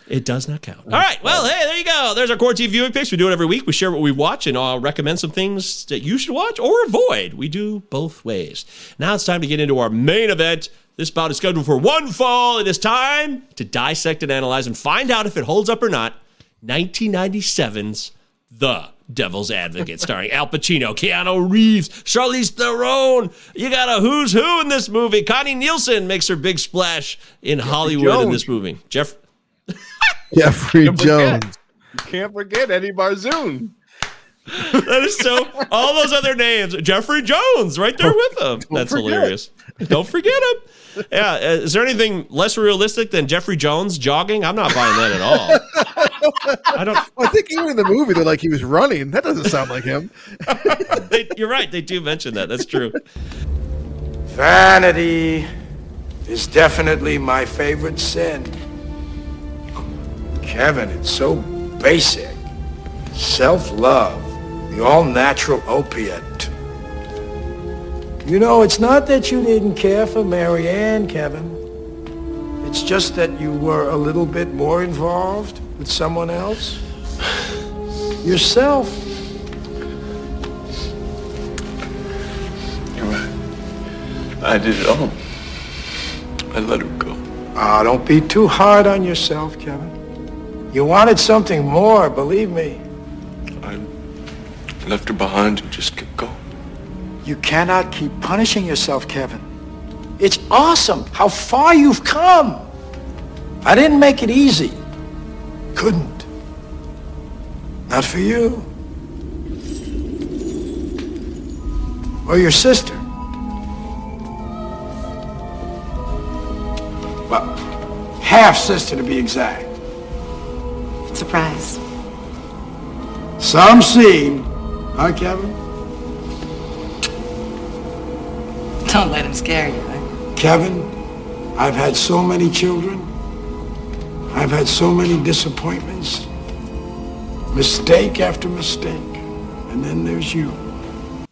It does not count. All right. Well, hey, there you go. There's our quarantine viewing picks. We do it every week. We share what we watch and I'll recommend some things that you should watch or avoid. We do both ways. Now it's time to get into our main event. This bout is scheduled for one fall. It is time to dissect and analyze and find out if it holds up or not. 1997's The Devil's Advocate, starring Al Pacino, Keanu Reeves, Charlize Theron. You got a who's who in this movie. Connie Nielsen makes her big splash in Hollywood in this movie. Jeff. [laughs] Jeffrey Don't forget. Jones. You can't forget Eddie Barzoon. [laughs] That is so. All those other names, Jeffrey Jones, right there with him. That's forget. hilarious. Don't forget him. Yeah, uh, is there anything less realistic than Jeffrey Jones jogging? I'm not buying that at all. [laughs] I don't. [laughs] I think even in the movie, they're like he was running. That doesn't sound like him. [laughs] They, you're right. They do mention that. That's true. Vanity is definitely my favorite sin. Kevin, it's so basic. Self-love, the all-natural opiate. You know, it's not that you didn't care for Mary Ann, Kevin. It's just that you were a little bit more involved with someone else. Yourself. You're right. I did it all. I let her go. Ah, don't be too hard on yourself, Kevin. You wanted something more, believe me. I left her behind and just kept going. You cannot keep punishing yourself, Kevin. It's awesome how far you've come. I didn't make it easy. Couldn't. Not for you. Or your sister. Well, half sister to be exact. Surprise. Some scene, huh, Kevin? Don't let him scare you. Huh? Kevin, I've had so many children. I've had so many disappointments. Mistake after mistake. And then there's you.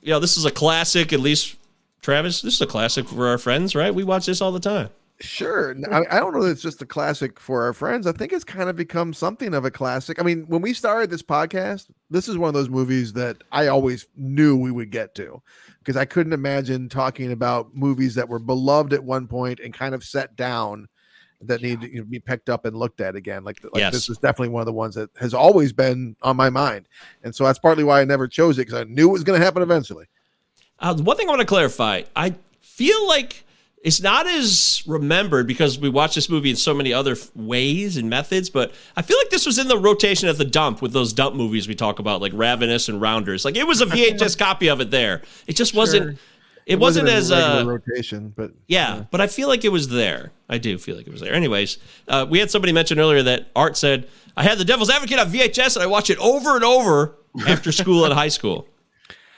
Yeah, this is a classic. At least Travis, this is a classic for our friends, right? We watch this all the time. Sure. I, don't know that it's just a classic for our friends. I think it's kind of become something of a classic. I mean, when we started this podcast, this is one of those movies that I always knew we would get to because I couldn't imagine talking about movies that were beloved at one point and kind of set down that need to be picked up and looked at again. Like, like Yes. this is definitely one of the ones that has always been on my mind. And so that's partly why I never chose it because I knew it was going to happen eventually. Uh, one thing I want to clarify I feel like it's not as remembered because we watched this movie in so many other f- ways and methods, but I feel like this was in the rotation at the dump with those dump movies we talk about, like Ravenous and Rounders. Like it was a VHS [laughs] copy of it there. It just wasn't. It, wasn't, in as a uh, rotation, but yeah, but I feel like it was there. I do feel like it was there. Anyways, uh, we had somebody mention earlier that Art said I had The Devil's Advocate on VHS and I watched it over and over after [laughs] school and high school.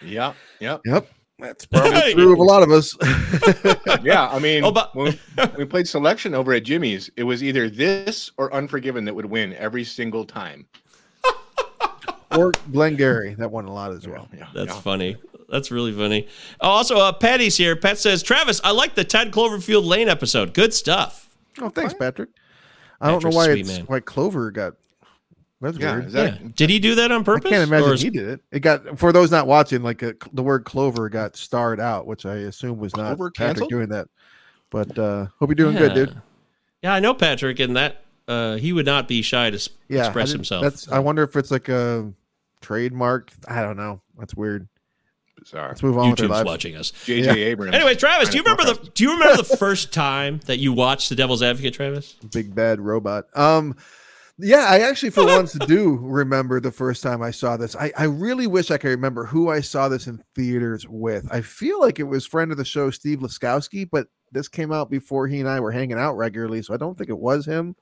Yeah, yeah, Yep. That's probably true of a lot of us. [laughs] yeah. I mean, Oh, but- when we [laughs] played selection over at Jimmy's, it was either this or Unforgiven that would win every single time. or Glengarry, that won a lot as well. Yeah, That's yeah. funny. That's really funny. Also, uh, Patty's here. Pat says, Travis, I like the Ted Cloverfield Lane episode. Good stuff. Oh, thanks, Patrick. I don't know why it's man. why Clover got. That's Yeah, weird. that yeah. Did he do that on purpose? I can't imagine is- he did it. It got for those not watching, like uh the word Clover got starred out, which I assume was not Clover Patrick canceled? doing that. But uh hope you're doing good, dude. Yeah. Yeah, I know Patrick, and that uh, he would not be shy to s- Yeah, express didn't- himself. That's. I wonder if it's like a trademark. I don't know. That's weird. Bizarre. Let's move on with our YouTube's lives. watching us. JJ Yeah. Abrams. Anyway, Travis, do you remember the Do you remember the first time that you watched The Devil's Advocate, Travis? Big bad robot. Um, yeah, I actually for once [laughs] do remember the first time I saw this. I, I really wish I could remember who I saw this in theaters with. I feel like it was friend of the show Steve Laskowski, but this came out before he and I were hanging out regularly, so I don't think it was him.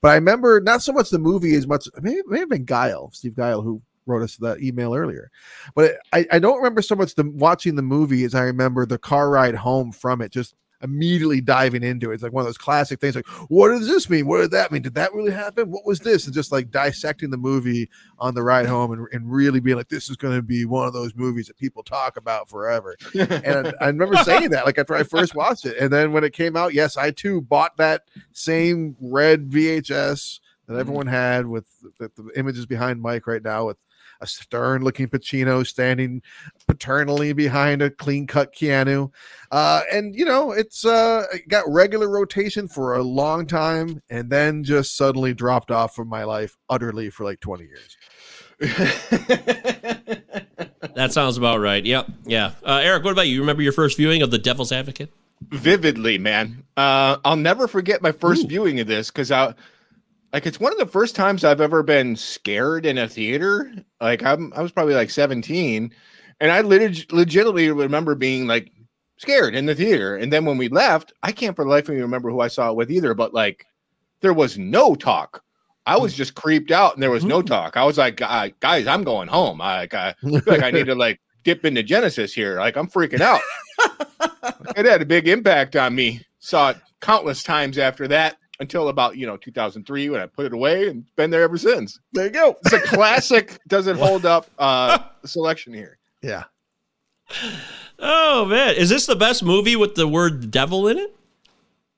But I remember not so much the movie as much maybe it may have been Guile, Steve Guile, who wrote us that email earlier. But I, I don't remember so much the watching the movie as I remember the car ride home from it, just immediately diving into it. It's like one of those classic things like, what does this mean? What did that mean? Did that really happen? What was this? And just like dissecting the movie on the ride home and, and really being like, this is going to be one of those movies that people talk about forever. And [laughs] I remember saying that like after I first watched it. And then when it came out, yes, I too bought that same red VHS that mm-hmm. everyone had with the, the images behind Mike right now with a stern looking Pacino standing paternally behind a clean cut Keanu. Uh, and you know, it's uh got regular rotation for a long time and then just suddenly dropped off from my life utterly for like 20 years. [laughs] That sounds about right. Yep. Yeah. Uh, Eric, what about you? You Remember your first viewing of The Devil's Advocate? vividly, man. Uh, I'll never forget my first Ooh. viewing of this because I, like, it's one of the first times I've ever been scared in a theater. Like, I'm, I was probably like 17, and I leg- legitimately remember being like scared in the theater. And then when we left, I can't for the life of me remember who I saw it with either. But like, there was no talk. I was just creeped out, and there was no mm-hmm. talk. I was like, "Guy- guys, I'm going home. I, like, I feel like I need to [laughs] like dip into Genesis here. Like, I'm freaking out [laughs] it had a big impact on me. Saw it countless times after that until about you know 2003 when I put it away and been there ever since. There you go. It's a classic. [laughs] Doesn't hold up uh [laughs] selection here. Yeah. Oh man, is this the best movie with the word devil in it?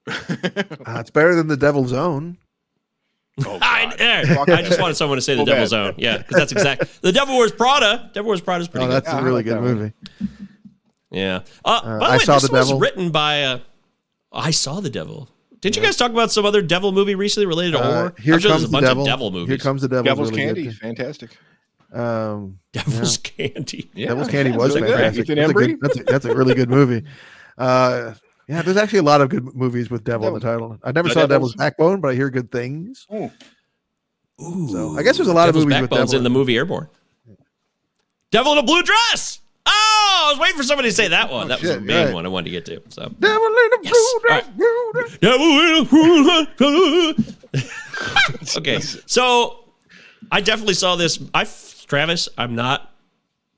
Uh, it's better than the Devil's Own. Oh, [laughs] I, God. I just wanted someone to say the So Devil's bad. Own. Yeah, because that's exact. The Devil Wears Prada. Devil Wears Prada is pretty Oh, good. that's Yeah, a I really like good that one. movie. Yeah. Uh, Uh, by the I way, Saw this the was Devil. written by. Uh, I saw the devil. Did you guys talk about some other devil movie recently related to Uh, horror? here I'm sure comes there's a bunch devil. of devil movies. Here comes the devil. Devil's really Candy, Good. fantastic. Um, Devil's Candy. Yeah, Devil's Candy yeah, was really fantastic. Ethan That's a, good, that's, a, that's a really good movie. Uh, yeah, there's actually a lot of good movies with devil in the title. I never The saw Devil's- Devil's Backbone, but I hear good things. Oh, Ooh. So, I guess there's a lot of Devil's movies with Backbone's devil in the movie Airborne. Devil in a blue dress. Oh, I was waiting for somebody to say that one. Oh, that was a Oh, main right. one I wanted to get to. So Devil in a Yes. blue All dress, blue dress. Devil in a blue [laughs] okay, so I definitely saw this. I, Travis, I'm not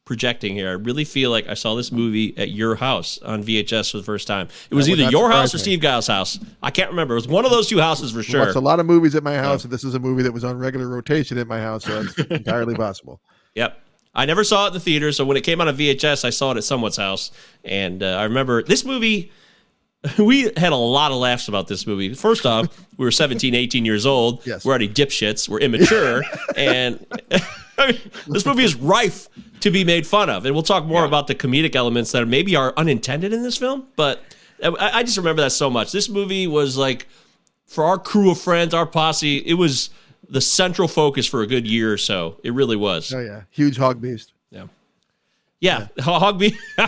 projecting here. I really feel like I saw this movie at your house on VHS for the first time. It was either your house or. Steve Giles' house. I can't remember. It was one of those two houses for sure. watched a lot of movies at my house, and this is a movie that was on regular rotation at my house, so it's [laughs] entirely possible. Yep. I never saw it in the theater, so when it came out on VHS, I saw it at someone's house, and uh, I remember this movie. [laughs] We had a lot of laughs about this movie. First off, [laughs] we were 17, 18 years old. Yes. We're already dipshits. We're immature, [laughs] and I mean, this movie is rife to be made fun of. And we'll talk more about the comedic elements that maybe are unintended in this film. But I, I just remember that so much. This movie was like for our crew of friends, our posse. It was the central focus for a good year or so. It really was. Oh yeah, huge hog beast. Yeah. Yeah. [laughs] Hog beef. [laughs]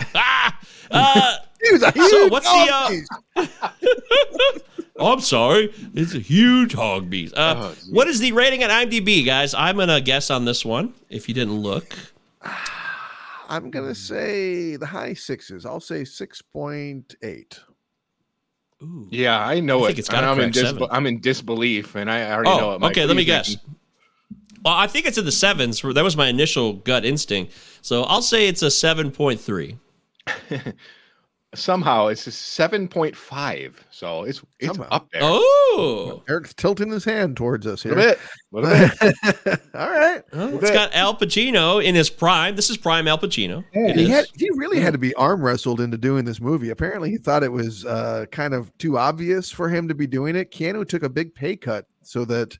uh, Huge, so what's hog the? Uh, oh, [laughs] I'm sorry. It's a huge hog beast. Uh, Oh, what is the rating at IMDb, guys? I'm gonna guess on this one. If you didn't look, [sighs] I'm gonna say the high sixes. I'll say six point eight. Ooh. yeah, I know I it. think it's I'm in, seven. I'm in disbelief, and I already oh, know Oh, it. Mike. okay. Let me guess. Well, I think it's in the sevens. That was my initial gut instinct. So I'll say it's a seven point three. [laughs] Somehow it's a seven point five, so it's it's Somehow. up there. Oh, Eric's tilting his hand towards us here. little bit, a bit. [laughs] All right. Well, it's got Al Pacino in his prime. This is prime Al Pacino. It He had he really had to be arm wrestled into doing this movie. Apparently, he thought it was uh, kind of too obvious for him to be doing it. Keanu took a big pay cut so that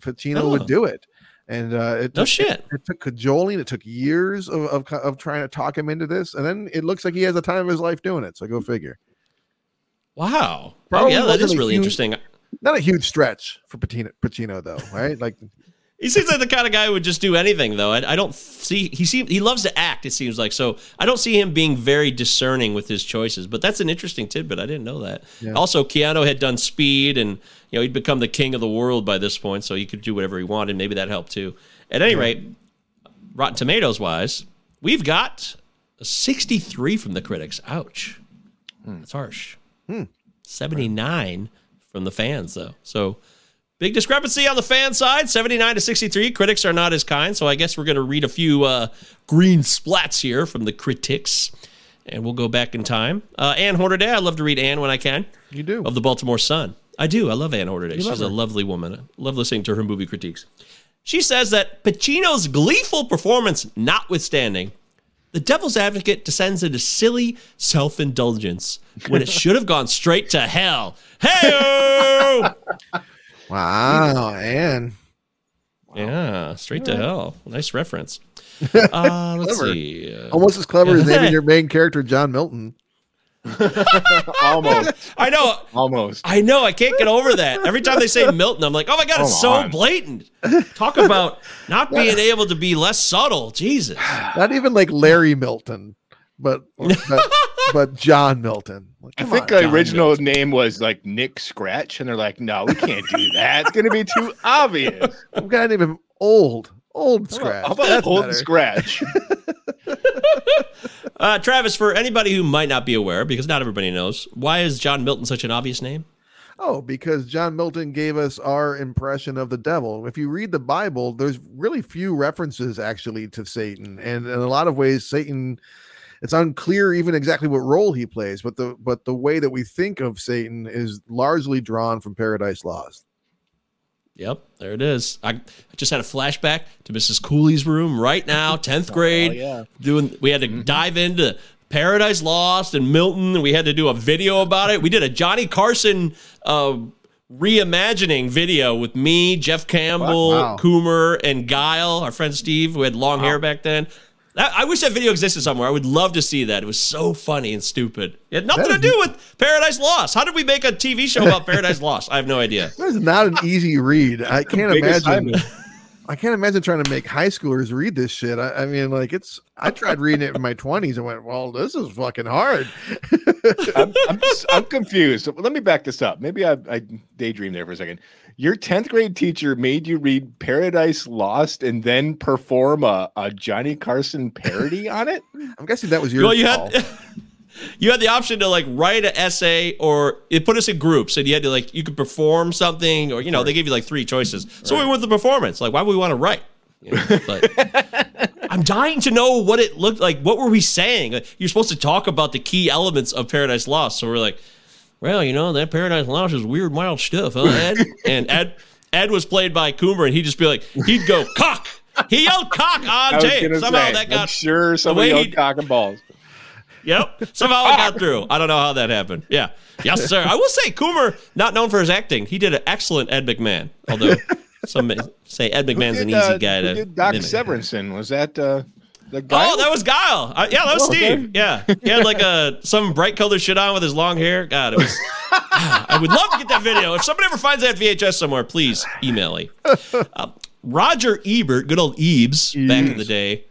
Pacino Oh. would do it, and uh, it No took, shit. It, took cajoling. It took years of, of of trying to talk him into this, and then it looks like he has the time of his life doing it. So go figure. Wow. Oh, yeah, that is really huge- interesting. Not a huge stretch for Pacino, Pacino though, right? Like He seems like the kind of guy who would just do anything, though. I, I don't see he seem he loves to act. It seems like so. I don't see him being very discerning with his choices. But that's an interesting tidbit. I didn't know that. Yeah. Also, Keanu had done Speed, and you know he'd become the king of the world by this point, so he could do whatever he wanted. Maybe that helped too. At any rate, Rotten Tomatoes wise, we've got a 63 from the critics. Ouch, that's harsh. 79 from the fans, though. So big discrepancy on the fan side 79 to 63. Critics are not as kind. So I guess we're going to read a few uh, green splats here from the critics. And we'll go back in time. Uh, Ann Hornaday, I love to read Ann when I can. you do. Of the Baltimore Sun. I do. I love Ann Hornaday. You She's a lovely woman. I love listening to her movie critiques. She says that Pacino's gleeful performance notwithstanding, the devil's advocate descends into silly self indulgence when it [laughs] should have gone straight to hell. Hey! [laughs] Wow, and Yeah, straight to hell. Nice reference. [laughs] Uh, let's see. Uh, almost as clever as naming your main character John Milton. [laughs] almost, I know. almost. I know. I can't get over that. Every time they say [laughs] Milton, I'm like, oh my god, it's Come so on. blatant. Talk about not being able to be less subtle. Jesus. [sighs] Not even like Larry Milton, but but, [laughs] but John Milton. Like, I think on, the John original Milton. name was like Nick Scratch, and they're like, "No, we can't do that. It's gonna be too obvious." I'm gonna name him old, old scratch. How about That's old better. Scratch? [laughs] Uh, Travis, for anybody who might not be aware, because not everybody knows, why is John Milton such an obvious name? Oh, because John Milton gave us our impression of the devil. If you read the Bible, there's really few references actually to Satan, and in a lot of ways, Satan. It's unclear even exactly what role he plays, but the but the way that we think of Satan is largely drawn from Paradise Lost. Yep, there it is. I, I just had a flashback to Mrs. Cooley's room right now, [laughs] 10th grade. yeah. Doing we had to dive into Paradise Lost and Milton, and we had to do a video about it. We did a Johnny Carson uh, reimagining video with me, Jeff Campbell, Wow. Coomer, and Guile, our friend Steve, who had long hair back then. I, I wish that video existed somewhere. I would love to see that. It was so funny and stupid. It had nothing to do with Paradise Lost. How did we make a TV show about Paradise [laughs] Lost? I have no idea. That is not an easy read. I can't imagine. Assignment. I can't imagine trying to make high schoolers read this shit. I, I mean, like it's. I tried reading it in my twenties and went, "Well, this is fucking hard." [laughs] I'm, I'm, [laughs] I'm confused. Let me back this up. Maybe I, I daydreamed there for a second. Your 10th grade teacher made you read Paradise Lost and then perform a, a Johnny Carson parody on it? I'm guessing that was your. Well, you call. had [laughs] you had the option to like write an essay, or it put us in groups, and you had to like you could perform something, or you know they gave you like three choices. So we went with the performance. Like, why would we want to write? You know, [laughs] but I'm dying to know what it looked like. What were we saying? Like, you're supposed to talk about the key elements of Paradise Lost. So we're like, well, you know, that Paradise Lost is weird, wild stuff, huh, Ed? [laughs] and Ed Ed was played by Coomer, and he'd just be like, he'd go cock. He yelled cock on tape. Somehow say, that I'm got sure somebody yelled cock and balls. Yep. Somehow it got through. I don't know how that happened. Yeah. Yes, sir. I will say Coomer, not known for his acting, he did an excellent Ed McMahon. Although some say Ed McMahon's Who an easy uh, guy to did Doc mimic. Severinsen? Was that uh, the guy? Oh, that was Guile. Uh, yeah, that was Oh, okay. Steve. Yeah, he had like a some bright colored shit on with his long hair. God, it was. I would love to get that video. If somebody ever finds that VHS somewhere, please email me. Uh, Roger Ebert, good old Ebes, back in the day,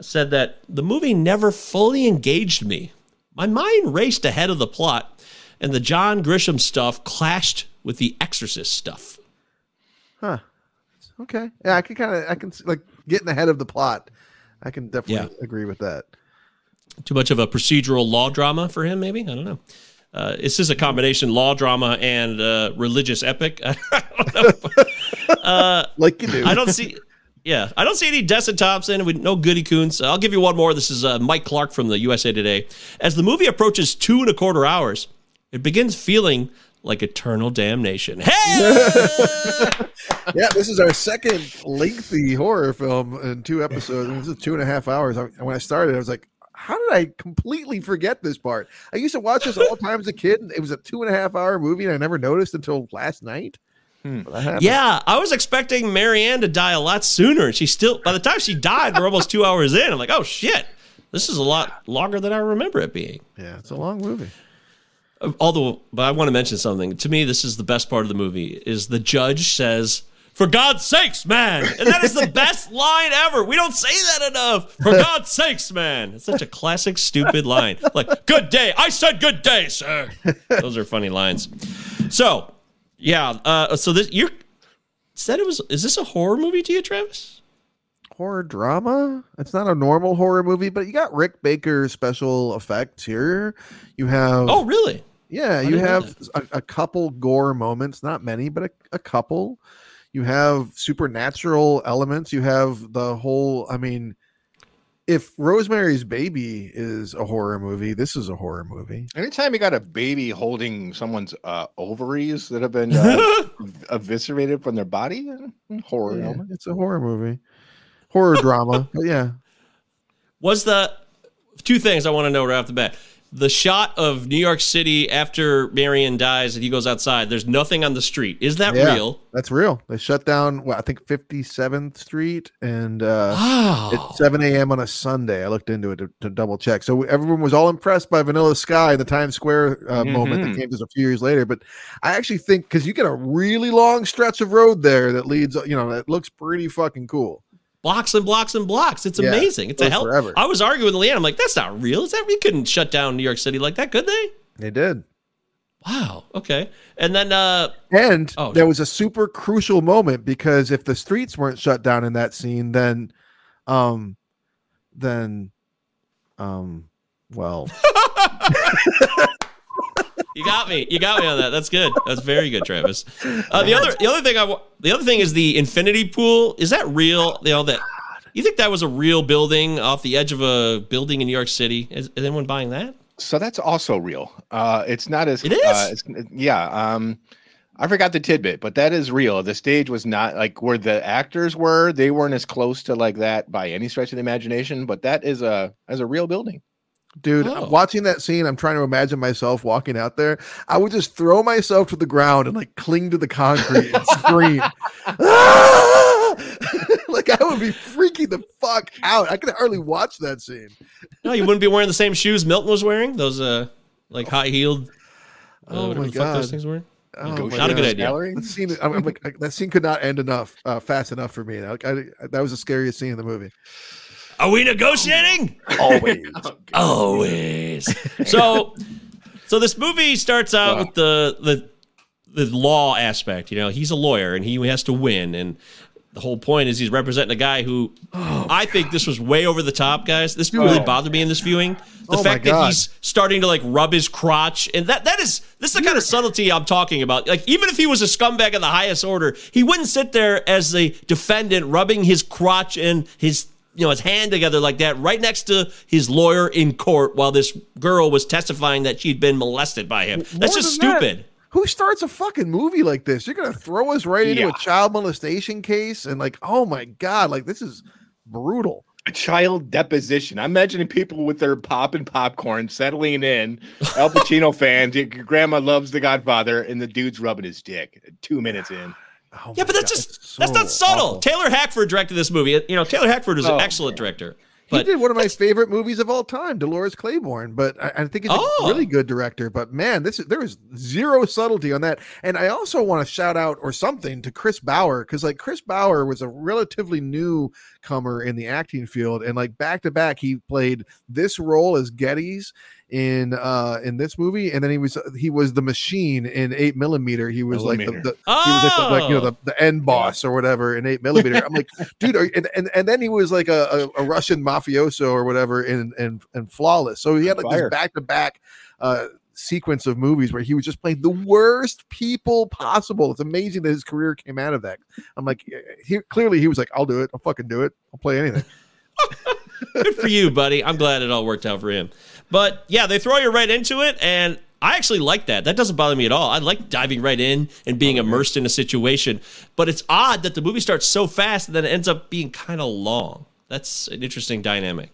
said that the movie never fully engaged me. My mind raced ahead of the plot, and the John Grisham stuff clashed with the Exorcist stuff. Huh. Okay. Yeah, I can kind of. I can see, like getting ahead of the plot. I can definitely agree with that. too much of a procedural law drama for him maybe i don't know uh, this is a combination law drama and uh, religious epic [laughs] I don't know. [laughs] Like you do. I don't see yeah i don't see any desson thompson with no goody coons i'll give you one more this is uh, mike clark from the usa today as the movie approaches two and a quarter hours it begins feeling like eternal damnation hey [laughs] yeah, this is our second lengthy horror film in two episodes. This is two and a half hours. When I started, I was like, "How did I completely forget this part?" I used to watch this all the time as a kid. and It was a two and a half hour movie, and I never noticed until last night. Hmm. Happened. Yeah, I was expecting Mary Ann to die a lot sooner. and She still, by the time she died, we're almost two hours in. I'm like, oh shit, this is a lot longer than I remember it being. yeah, it's a long movie. Uh, although, but I want to mention something. To me, this is the best part of the movie: is the judge says, "For God's sakes, man," and that is the best [laughs] line ever. We don't say that enough. For [laughs] God's sakes, man! It's such a classic, stupid line. Like, "Good day," I said, "Good day, sir." [laughs] Those are funny lines. So, yeah. Uh, so this you said it was. Is this a horror movie to you, Travis? Horror drama. It's not a normal horror movie, but you got Rick Baker special effects here. You have Oh, really? Yeah, you have a, a couple gore moments, not many, but a, a couple. You have supernatural elements. You have the whole. I mean, if Rosemary's Baby is a horror movie, this is a horror movie. Anytime you got a baby holding someone's uh, ovaries that have been [laughs] uh, eviscerated from their body, uh, horror Yeah, it's a horror movie, horror drama. But yeah, Was the two things I want to know right off the bat? The shot of New York City after Marion dies and he goes outside. There's nothing on the street. Is that Yeah, real? That's real. They shut down, well, I think 57th Street and uh, Wow. at 7 a.m. on a Sunday. I looked into it to, to double check. So everyone was all impressed by Vanilla Sky, and the Times Square uh, moment that Mhm. came just a few years later. But I actually think because you get a really long stretch of road there that leads, you know, that looks pretty fucking cool. Blocks and blocks and blocks. It's Yeah, amazing. It's a hell. forever. I was arguing with Leanne. I'm like, that's not real. Is that we couldn't shut down New York City like that, could they? They did. Wow. Okay. And then uh And Oh, there was a super crucial moment because if the streets weren't shut down in that scene, then, um, then, um, well, [laughs] [laughs] [laughs] you got me. You got me on that. That's good. That's very good, Travis. Uh, the other the other thing I wa- the other thing is the infinity pool. Is that real? You know that you think that was a real building off the edge of a building in New York City? Is, is anyone buying that? So that's also real. Uh, it's not as It is? Uh, it's, yeah. Um, I forgot the tidbit, but that is real. The stage was not like where the actors were. They weren't as close to like that by any stretch of the imagination. But that is a as a real building. Dude, Oh. watching that scene, I'm trying to imagine myself walking out there. I would just throw myself to the ground and like cling to the concrete and scream. [laughs] "Ah!" [laughs] like I would be freaking the fuck out. I could hardly watch that scene. No, you wouldn't be wearing the same shoes Milton was wearing. Those uh like high heeled. Oh whatever my the fuck those things were. Oh, Go my Not a good idea. That scene, I'm, I'm like, I- that scene could not end enough, uh, fast enough for me. Like, I, that was the scariest scene in the movie. Are we negotiating? Always. [laughs] Always. so, so this movie starts out Wow. with the the the law aspect. You know, he's a lawyer and he has to win, and the whole point is he's representing a guy who I think this was way over the top, guys. This really Oh. bothered me in this viewing. The Oh fact that he's starting to like rub his crotch, and that that is this is the kind of subtlety I'm talking about. Like even if he was a scumbag of the highest order, he wouldn't sit there as the defendant rubbing his crotch and his you know his hand together like that right next to his lawyer in court while this girl was testifying that she'd been molested by him. That's More just than that, stupid. Who starts a fucking movie like this? You're gonna throw us right into Yeah. a child molestation case, and like, oh my god, like this is brutal. A child deposition. I'm imagining people with their pop and popcorn settling in. Al Pacino fans. Your grandma loves The Godfather, and the dude's rubbing his dick. Two minutes in. Oh Yeah, but that's God, just it's that's not subtle. awful. Taylor Hackford directed this movie. You know, Taylor Hackford is an Oh, excellent director. He did one of my favorite movies of all time, Dolores Claiborne. But I, I think he's Oh. a really good director. But man, this is there is zero subtlety on that. And I also want to shout out or something to Chris Bauer because like Chris Bauer was a relatively newcomer in the acting field, and like back to back, he played this role as Gettys in uh in this movie, and then he was he was the machine in Eight Millimeter. He was like the, Millimeter. the he was like, the, like you know Oh. the, the end boss or whatever in eight millimeter. I'm like, [laughs] dude, are, and, and and then he was like a, a, a Russian mafioso or whatever in in and flawless. So he had like Fire. this back to back uh sequence of movies where he was just playing the worst people possible. It's amazing that his career came out of that. I'm like, he clearly he was like, I'll do it. I'll fucking do it. I'll play anything. [laughs] good for you, buddy. I'm glad it all worked out for him. But yeah, they throw you right into it, and I actually like that. That doesn't bother me at all. I like diving right in and being immersed in a situation. But it's odd that the movie starts so fast and then it ends up being kind of long. That's an interesting dynamic.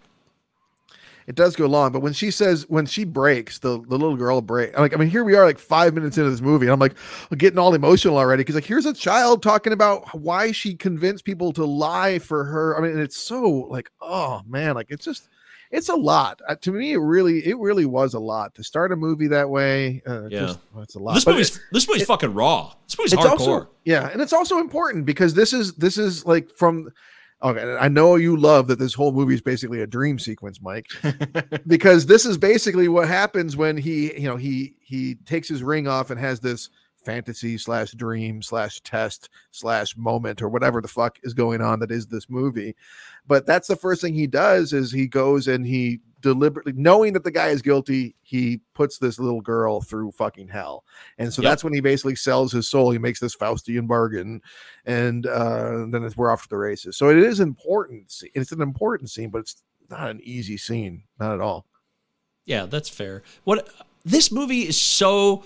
It does go long, but when she says when she breaks, the, the little girl break. Like I mean, here we are, like five minutes into this movie, and I'm like getting all emotional already because like here's a child talking about why she convinced people to lie for her. I mean, it's so like oh man, like it's just it's a lot uh, to me. It really it really was a lot to start a movie that way. Uh, Yeah. just, well, it's a lot. This But movie's this movie's fucking raw. This movie's hardcore. also yeah and it's also important because this is this is like from okay i know you love that this whole movie is basically a dream sequence mike [laughs] because this is basically what happens when he you know he he takes his ring off and has this fantasy slash dream slash test slash moment or whatever the fuck is going on that is this movie but that's the first thing he does is he goes and he deliberately knowing that the guy is guilty he puts this little girl through fucking hell and so Yep. that's when he basically sells his soul he makes this faustian bargain and uh then we're off to the races so it is important it's an important scene but it's not an easy scene not at all Yeah, that's fair. What this movie is so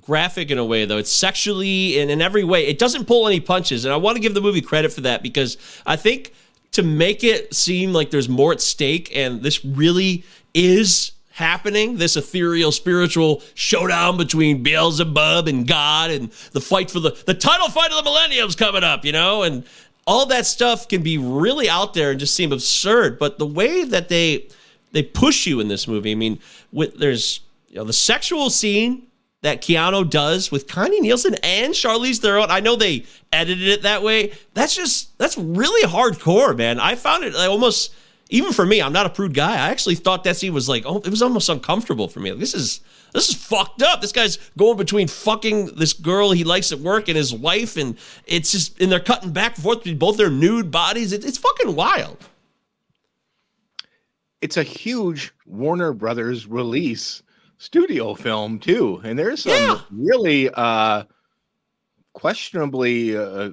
graphic in a way though. It's sexually and in every way. It doesn't pull any punches, and I want to give the movie credit for that because I think to make it seem like there's more at stake and this really is happening, this ethereal spiritual showdown between Beelzebub and God and the fight for the the title fight of the millennium's coming up, you know, and all that stuff can be really out there and just seem absurd. But the way that they they push you in this movie, I mean, with there's you know the sexual scene that Keanu does with Connie Nielsen and Charlize Theron. I know they edited it that way. That's just that's really hardcore, man. I found it like almost even for me. I'm not a prude guy. I actually thought that scene was like oh, it was almost uncomfortable for me. Like, this is this is fucked up. This guy's going between fucking this girl he likes at work and his wife, and it's just and they're cutting back and forth between both their nude bodies. It, it's fucking wild. It's a huge Warner Brothers release studio film too, and there's some Yeah. really uh questionably uh,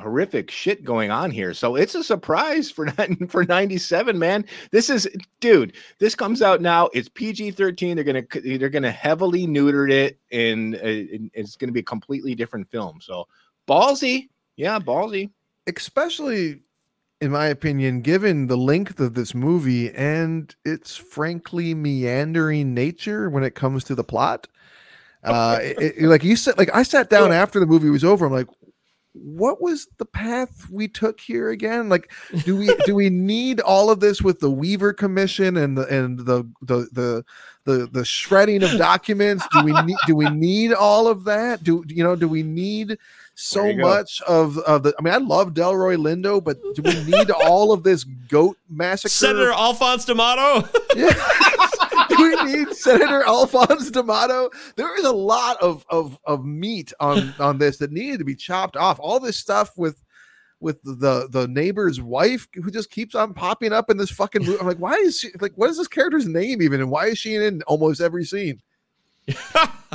horrific shit going on here. So it's a surprise for [laughs] for 97 man. This is dude, this comes out now. It's PG-13. They're going to they're going to heavily neuter it uh, and it's going to be a completely different film. So ballsy. Yeah, ballsy. especially in my opinion, given the length of this movie and its frankly meandering nature when it comes to the plot. Uh, [laughs] it- it- like you said, like I sat down after the movie was over. I'm like, what was the path we took here again? Like, do we do we need all of this with the Weaver Commission and the and the the the the, the shredding of documents? Do we need do we need all of that? Do you know? Do we need so There go. much of of the? I mean, I love Delroy Lindo, but do we need all of this goat massacre? Senator Alphonse D'Amato. Yeah. [laughs] Do we need Senator Alphonse D'Amato? There is a lot of of of meat on on this that needed to be chopped off. All this stuff with with the the neighbor's wife who just keeps on popping up in this fucking movie. I'm like, why is she like? What is this character's name even, and why is she in almost every scene?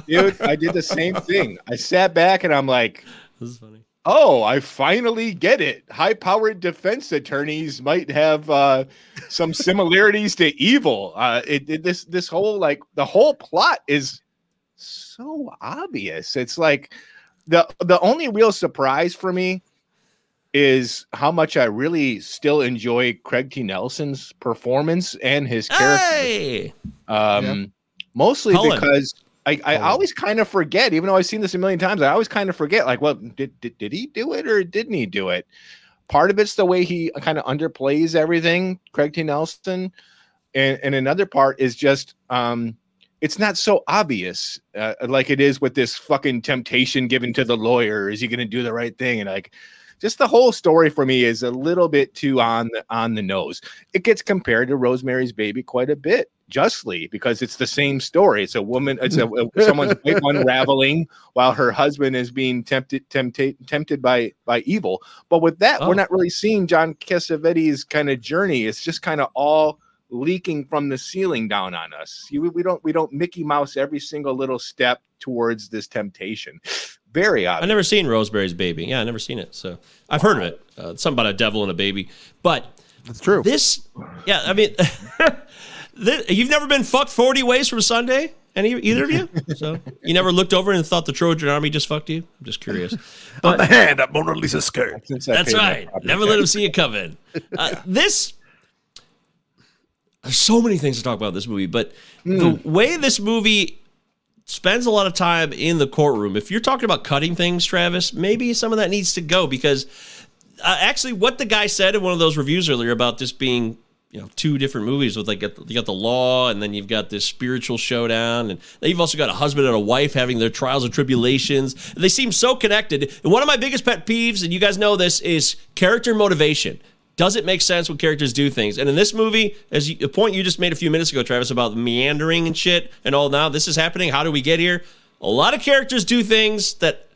Dude, I did the same thing. I sat back and I'm like, this is funny. Oh, I finally get it. High-powered defense attorneys might have uh, some similarities to evil. Uh, it, it- this this whole like the whole plot is so obvious. It's like the the only real surprise for me is how much I really still enjoy Craig T. Nelson's performance and his character. Hey, Um, mostly Cullen. because I, I Cullen. always kind of forget, even though I've seen this a million times, I always kind of forget, like, well, did, did, did he do it or didn't he do it? Part of it's the way he kind of underplays everything, Craig T. Nelson. And, and another part is just, um, it's not so obvious uh, like it is with this fucking temptation given to the lawyer. Is he going to do the right thing? And like, just the whole story for me is a little bit too on the on the nose. It gets compared to Rosemary's Baby quite a bit, justly, because it's the same story. It's a woman, it's a, mm. a- someone's wife unraveling while her husband is being tempted tempted tempted by by evil. But with that, Oh. we're not really seeing John Cassavetes' kind of journey. It's just kind of all leaking from the ceiling down on us. You, we don't we don't Mickey Mouse every single little step towards this temptation. Very I've never seen Rosemary's Baby. Yeah, I've never seen it. So I've heard of it. Uh, it's something about a devil and a baby. But That's true. this, yeah, I mean, [laughs] this, you've never been fucked 40 ways from Sunday? Any either of you? [laughs] So you never looked over and thought the Trojan army just fucked you? I'm just curious. [laughs] But the hand up Mona Lisa's skirt. Since I That's right. Never let tax. him see it coming. Uh, this. There's so many things to talk about in this movie, but the way this movie spends a lot of time in the courtroom. If you're talking about cutting things, Travis, maybe some of that needs to go because uh, actually, what the guy said in one of those reviews earlier about this being you know two different movies with like you got the law and then you've got this spiritual showdown and you've also got a husband and a wife having their trials and tribulations. They seem so connected. And one of my biggest pet peeves and you guys know this is character motivation does it make sense when characters do things? And in this movie as you, a point you just made a few minutes ago travis about meandering and shit and all now this is happening. How do we get here? A lot of characters do things that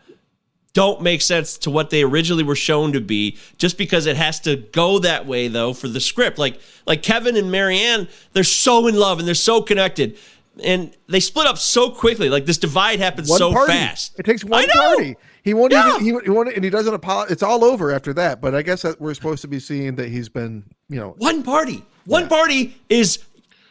don't make sense to what they originally were shown to be just because it has to go that way though for the script. Like like kevin and Mary Ann they're so in love and they're so connected. And they split up so quickly. Like this divide happens One so party. fast. It takes one party. He won't Yeah. even. He, he won't, and he doesn't apologize. It's all over after that. But I guess that we're supposed to be seeing that he's been, you know, one party one party is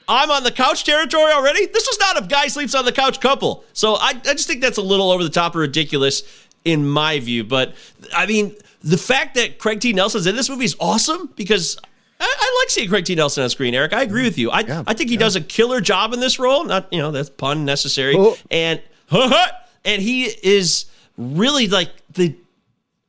i'm on the couch territory already this was not a guy sleeps on the couch couple so i, I just think that's a little over the top or ridiculous in my view but i mean the fact that craig t nelson's in this movie is awesome because I, I like seeing Craig T. Nelson on screen, Eric. I agree with you. I Yeah, I think he does a killer job in this role. Not you know that's pun necessary. Oh. And [laughs] and he is really like the.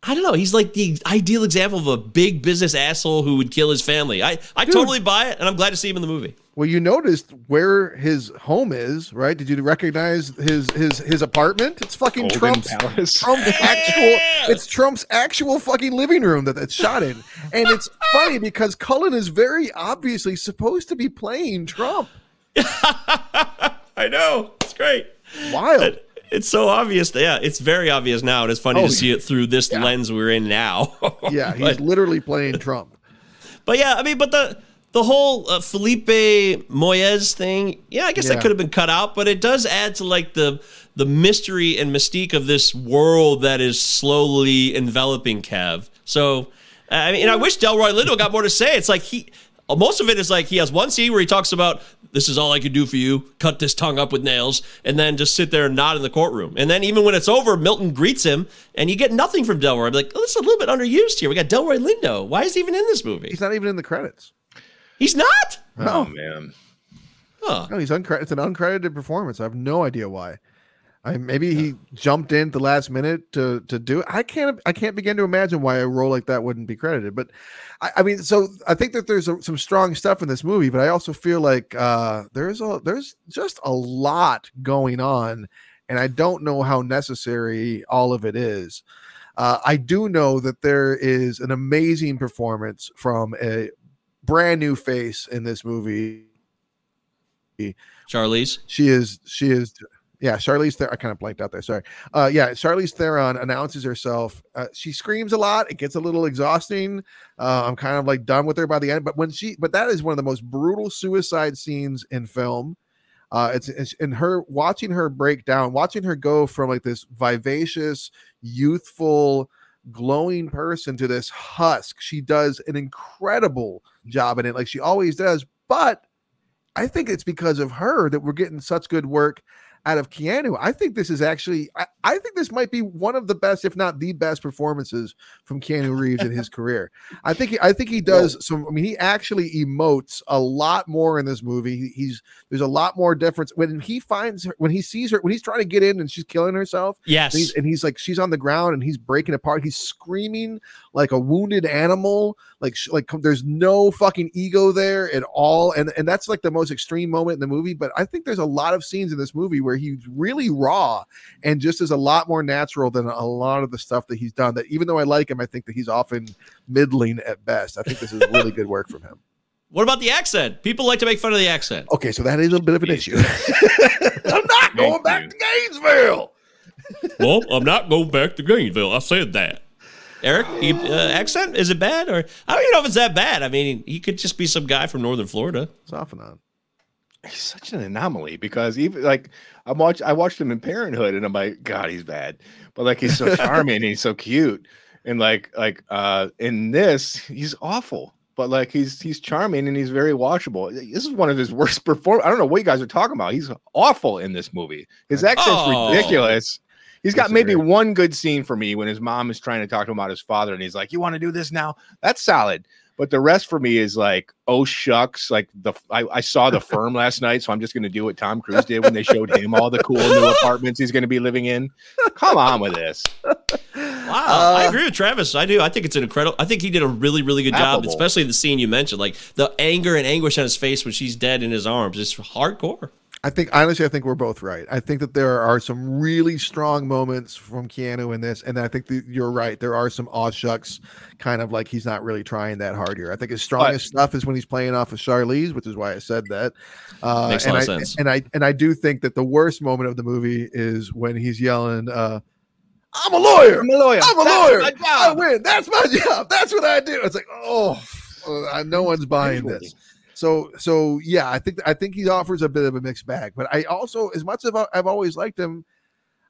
I don't know. He's like the ideal example of a big business asshole who would kill his family. I, I totally buy it, and I'm glad to see him in the movie. Well, you noticed where his home is, right? Did you recognize his his his apartment? It's fucking Golden Trump's Palace. Trump's [laughs] actual. It's Trump's actual fucking living room that it's shot in, and it's [laughs] funny because Cullen is very obviously supposed to be playing Trump. [laughs] I know. It's great. Wild. It's so obvious. Yeah, it's very obvious now, and it's funny Oh, to see it through this lens we're in now. [laughs] Yeah, he's but, literally playing Trump. but yeah, I mean, but the the whole uh, Felipe Moyes thing, yeah, I guess Yeah. that could have been cut out, but it does add to like the the mystery and mystique of this world that is slowly enveloping Kev. So, I mean, and I wish Delroy Lindo got more to say. It's like he. Most of it is like he has one scene where he talks about this is all I can do for you, cut this tongue up with nails, and then just sit there and nod in the courtroom. And then even when it's over, Milton greets him, and you get nothing from Delroy. I'm like, oh, this is a little bit underused here. We got Delroy Lindo. Why is he even in this movie? He's not even in the credits. He's not. Oh man. Huh. No, he's uncredited. It's an uncredited performance. I have no idea why. I maybe he jumped in at the last minute to to do it. I can't I can't begin to imagine why a role like that wouldn't be credited. But I, I mean, so I think that there's a, some strong stuff in this movie, but I also feel like uh, there's a there's just a lot going on, and I don't know how necessary all of it is. Uh, I do know that there is an amazing performance from a brand new face in this movie. Charlize. She is she is yeah, Charlize Theron. I kind of blanked out there. Sorry. Uh, yeah, Charlize Theron announces herself. Uh, she screams a lot. It gets a little exhausting. Uh, I'm kind of like done with her by the end. But when she, but that is one of the most brutal suicide scenes in film. Uh, it's, it's in her watching her break down, watching her go from like this vivacious, youthful, glowing person to this husk. She does an incredible job in it, like she always does. But I think it's because of her that we're getting such good work out of Keanu. I think this is actually, I, I think this might be one of the best, if not the best, performances from Keanu Reeves in his [laughs] career. I think, he, I think he does some. I mean, he actually emotes a lot more in this movie. He- He's there's a lot more difference when he finds her, when he sees her, when he's trying to get in and she's killing herself. Yes. And he's, and he's like, she's on the ground and he's breaking apart. He's screaming like a wounded animal. Like, like there's no fucking ego there at all. And and that's like the most extreme moment in the movie. But I think there's a lot of scenes in this movie where he's really raw and just is a lot more natural than a lot of the stuff that he's done. That even though I like him, I think that he's often middling at best. I think this is really good work from him. [laughs] What about the accent? People like to make fun of the accent. Okay, so that is a bit of an issue. [laughs] I'm not going Thank back you. to Gainesville. well, I'm not going back to Gainesville. I said that. Eric, you, uh, accent is it bad or I don't even know if it's that bad. I mean, he could just be some guy from northern Florida. It's off and on. He's such an anomaly because even like I watched I watched him in Parenthood and I'm like, God, he's bad. But like he's so [laughs] charming and he's so cute. And like like uh in this, he's awful. But like he's he's charming and he's very watchable. This is one of his worst perform. I don't know what you guys are talking about. He's awful in this movie. His accent's Oh. ridiculous. He's got maybe one good scene for me when his mom is trying to talk to him about his father, and he's like, "You want to do this now?" That's solid. But the rest for me is like, oh shucks. Like the I, I saw the firm last [laughs] night, so I'm just gonna do what Tom Cruise did when they showed him all the cool new [laughs] apartments he's gonna be living in. Come on with this. Wow, I uh, agree with Travis. I do. I think it's an incredible. I think he did a really, really good job, Affable. especially the scene you mentioned, like the anger and anguish on his face when she's dead in his arms. It's hardcore. I think honestly, I think we're both right. I think that there are some really strong moments from Keanu in this, and I think that you're right. There are some aw shucks, kind of like he's not really trying that hard here. I think his strongest stuff is when he's playing off of Charlize, which is why I said that. Uh, Makes a and lot of I, sense. And I and I do think that the worst moment of the movie is when he's yelling, uh, "I'm a lawyer! I'm a lawyer. I'm a That's lawyer! my I win! That's my [laughs] job! That's what I do!" It's like, oh, uh, no one's buying this. So so yeah, I think I think he offers a bit of a mixed bag. But I also, as much as I've, I've always liked him,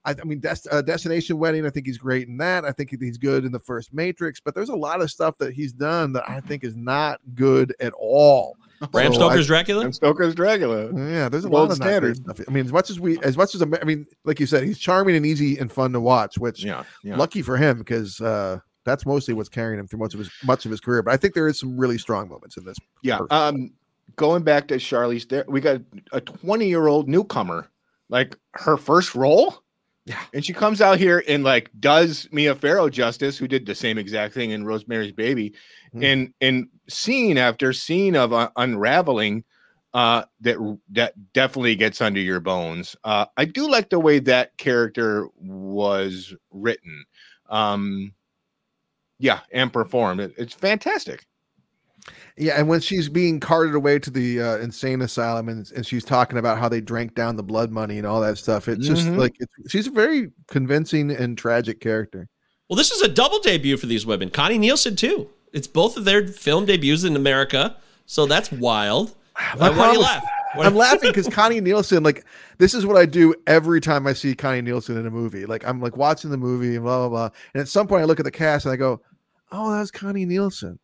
I, I mean, Dest- uh, Destination Wedding. I think he's great in that. I think he's good in the first Matrix. But there's a lot of stuff that he's done that I think is not good at all. [laughs] Bram So I- Stoker's Dracula. And Stoker's Dracula. yeah, there's a Gold lot of not standard. stuff. I mean, as much as we, as much as I mean, like you said, he's charming and easy and fun to watch. Which Yeah. yeah. lucky for him because uh, That's mostly what's carrying him through much of his much of his career. But I think there is some really strong moments in this. Yeah. Um, going back to Charlize, there we got a 20 year old newcomer, like her first role. Yeah. And she comes out here and like does Mia Farrow justice, who did the same exact thing in Rosemary's Baby, Mhm. and and scene after scene of uh, unraveling, uh, that that definitely gets under your bones. Uh, I do like the way that character was written, um, yeah, and performed. It- it's fantastic. Yeah, and when she's being carted away to the uh, insane asylum, and, and she's talking about how they drank down the blood money and all that stuff, it's just Mhm. like it's, she's a very convincing and tragic character. Well, this is a double debut for these women. Connie Nielsen too. It's both of their film debuts in America, so that's wild. [sighs] My Uh, why do you laugh? Why- [laughs] I'm laughing because Connie Nielsen, like, this is what I do every time I see Connie Nielsen in a movie. Like, I'm like watching the movie and blah blah blah, and at some point I look at the cast and I go, "Oh, that's Connie Nielsen."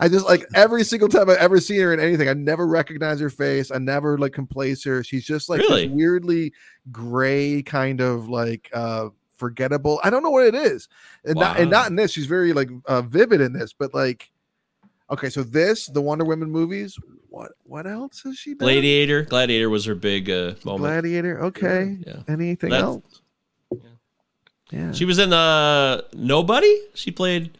I just like every single time I've ever seen her in anything, I never recognize her face. I never like can place her. She's just like this Really? weirdly gray kind of like uh forgettable. I don't know what it is, and not and not in this. She's very like uh, vivid in this, but like. Okay, so this, the Wonder Woman movies, what what else has she done? Gladiator. Gladiator was her big uh, moment. Gladiator. Okay. Yeah. Anything That's- else? Yeah. She was in uh, Nobody. She played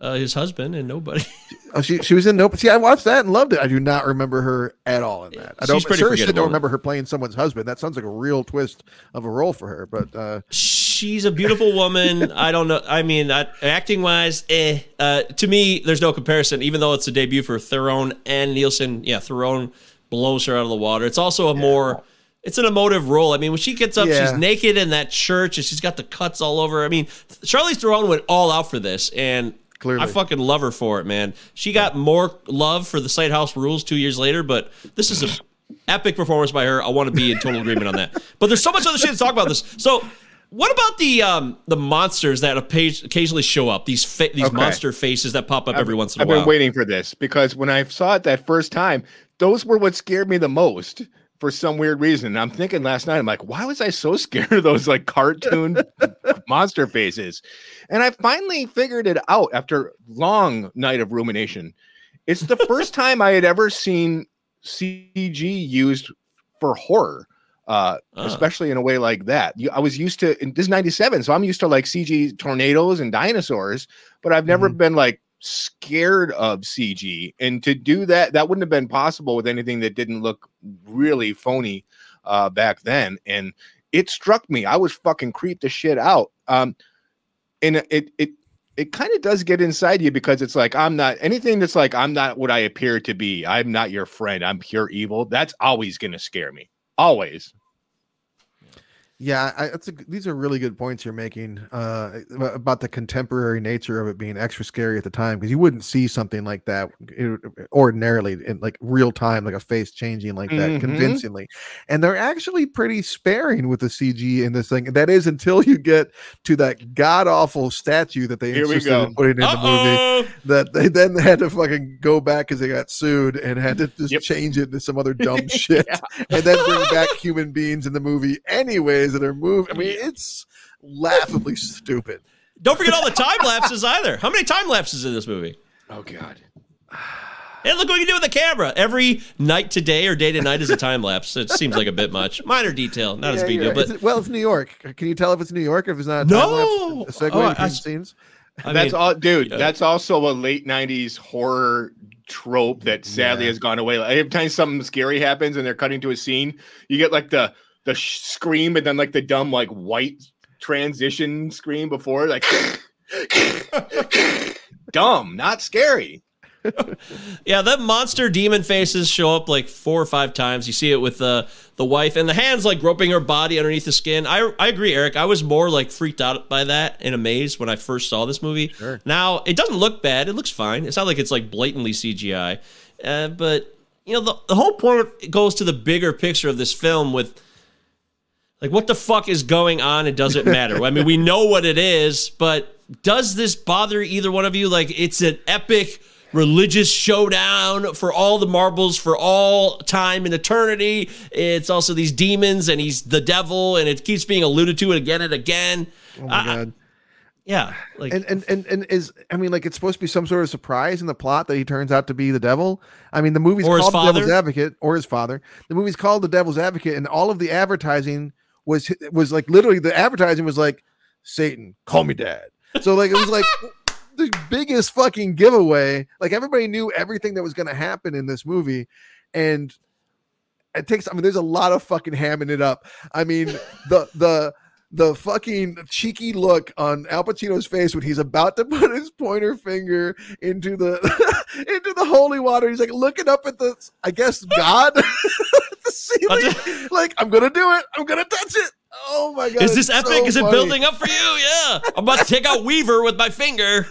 uh, his husband in Nobody. [laughs] oh, she she was in Nope. See, I watched that and loved it. I do not remember her at all in that. I don't She's pretty seriously forgettable. don't remember her playing someone's husband. That sounds like a real twist of a role for her. But uh She's a beautiful woman. [laughs] I don't know. I mean, uh, acting wise, eh. Uh, to me, there's no comparison. Even though it's a debut for Theron and Nielsen, yeah, Theron blows her out of the water. It's also a more, it's an emotive role. I mean, when she gets up, Yeah. she's naked in that church and she's got the cuts all over. I mean, Charlize Theron went all out for this, and Clearly. I fucking love her for it, man. She got more love for the Cider House Rules two years later, but this is a epic performance by her. I want to be in total agreement on that. But there's so much other shit to talk about this. So, what about the um the monsters that occasionally show up? These fa- these Okay. monster faces that pop up every once in a I've while. I've been waiting for this because when I saw it that first time, those were what scared me the most for some weird reason. I'm thinking last night, I'm like, why was I so [laughs] scared of those like cartoon [laughs] monster faces? And I finally figured it out after long night of rumination. It's the first [laughs] time I had ever seen CG used for horror. Uh, Ah. especially in a way like that. You, I was used to, and this 97, so I'm used to like CG tornadoes and dinosaurs, but I've never been like scared of CG. And to do that, that wouldn't have been possible with anything that didn't look really phony uh, back then. And it struck me. I was fucking creeped the shit out. Um, and it, it, it kind of does get inside you because it's like I'm not anything that's like I'm not what I appear to be. I'm not your friend. I'm pure evil. That's always gonna scare me. Always. Yeah, I, that's a, these are really good points you're making uh about the contemporary nature of it being extra scary at the time because you wouldn't see something like that uh, ordinarily in like real time, like a face changing like that Mhm. convincingly. And they're actually pretty sparing with the CG in this thing. That is until you get to that god awful statue that they Here insisted in putting in the movie. That they then had to fucking go back because they got sued and had to just Yep. change it to some other [laughs] dumb shit and then bring [laughs] back human beings in the movie anyways that are moved. I mean, it's laughably stupid. Don't forget all the time lapses either. How many time lapses in this movie? Oh god. And look what you can do with the camera. Every night to day or day to night is a time lapse. It seems like a bit much. Minor detail, not as big you're deal. right. But it- well, it's New York. Can you tell if it's New York or if it's not a No! time-lapse, a segue Oh, I- between I- scenes? I that's mean, all dude. yeah. That's also a late '90s horror trope that sadly Yeah. has gone away. Like, every time something scary happens and they're cutting to a scene, you get like the the sh- scream and then like the dumb like white transition scream before like [laughs] dumb, not scary. [laughs] Yeah, the monster demon faces show up like four or five times. You see it with the the wife and the hands like groping her body underneath the skin. I I agree, Eric. I was more like freaked out by that and amazed when I first saw this movie. Sure. Now it doesn't look bad. It looks fine. It's not like it's like blatantly CGI. Uh, but you know the the whole point goes to the bigger picture of this film with like what the fuck is going on It doesn't [laughs] matter i mean we know what it is but does this bother either one of you like it's an epic religious showdown for all the marbles for all time and eternity it's also these demons and he's the devil and it keeps being alluded to again and again Oh my I- god. yeah, like and, and and and is I mean like it's supposed to be some sort of surprise in the plot that he turns out to be the devil. I mean the movie's called The Devil's? Advocate or his father. The movie's called The Devil's Advocate, and all of the advertising was was like literally the advertising was like Satan, call me dad. So like it was like [laughs] the biggest fucking giveaway. Like everybody knew everything that was going to happen in this movie, and it takes. I mean, there's a lot of fucking hamming it up. I mean, the the the fucking cheeky look on Al Pacino's face when he's about to [laughs] put his pointer finger into the [laughs] into the holy water. He's like looking up at the, I guess God, [laughs] the ceiling. like I'm gonna do it. I'm gonna touch it. Oh my god! is this epic? so is it funny. building up for you? Yeah, I'm about to take out Weaver with my finger.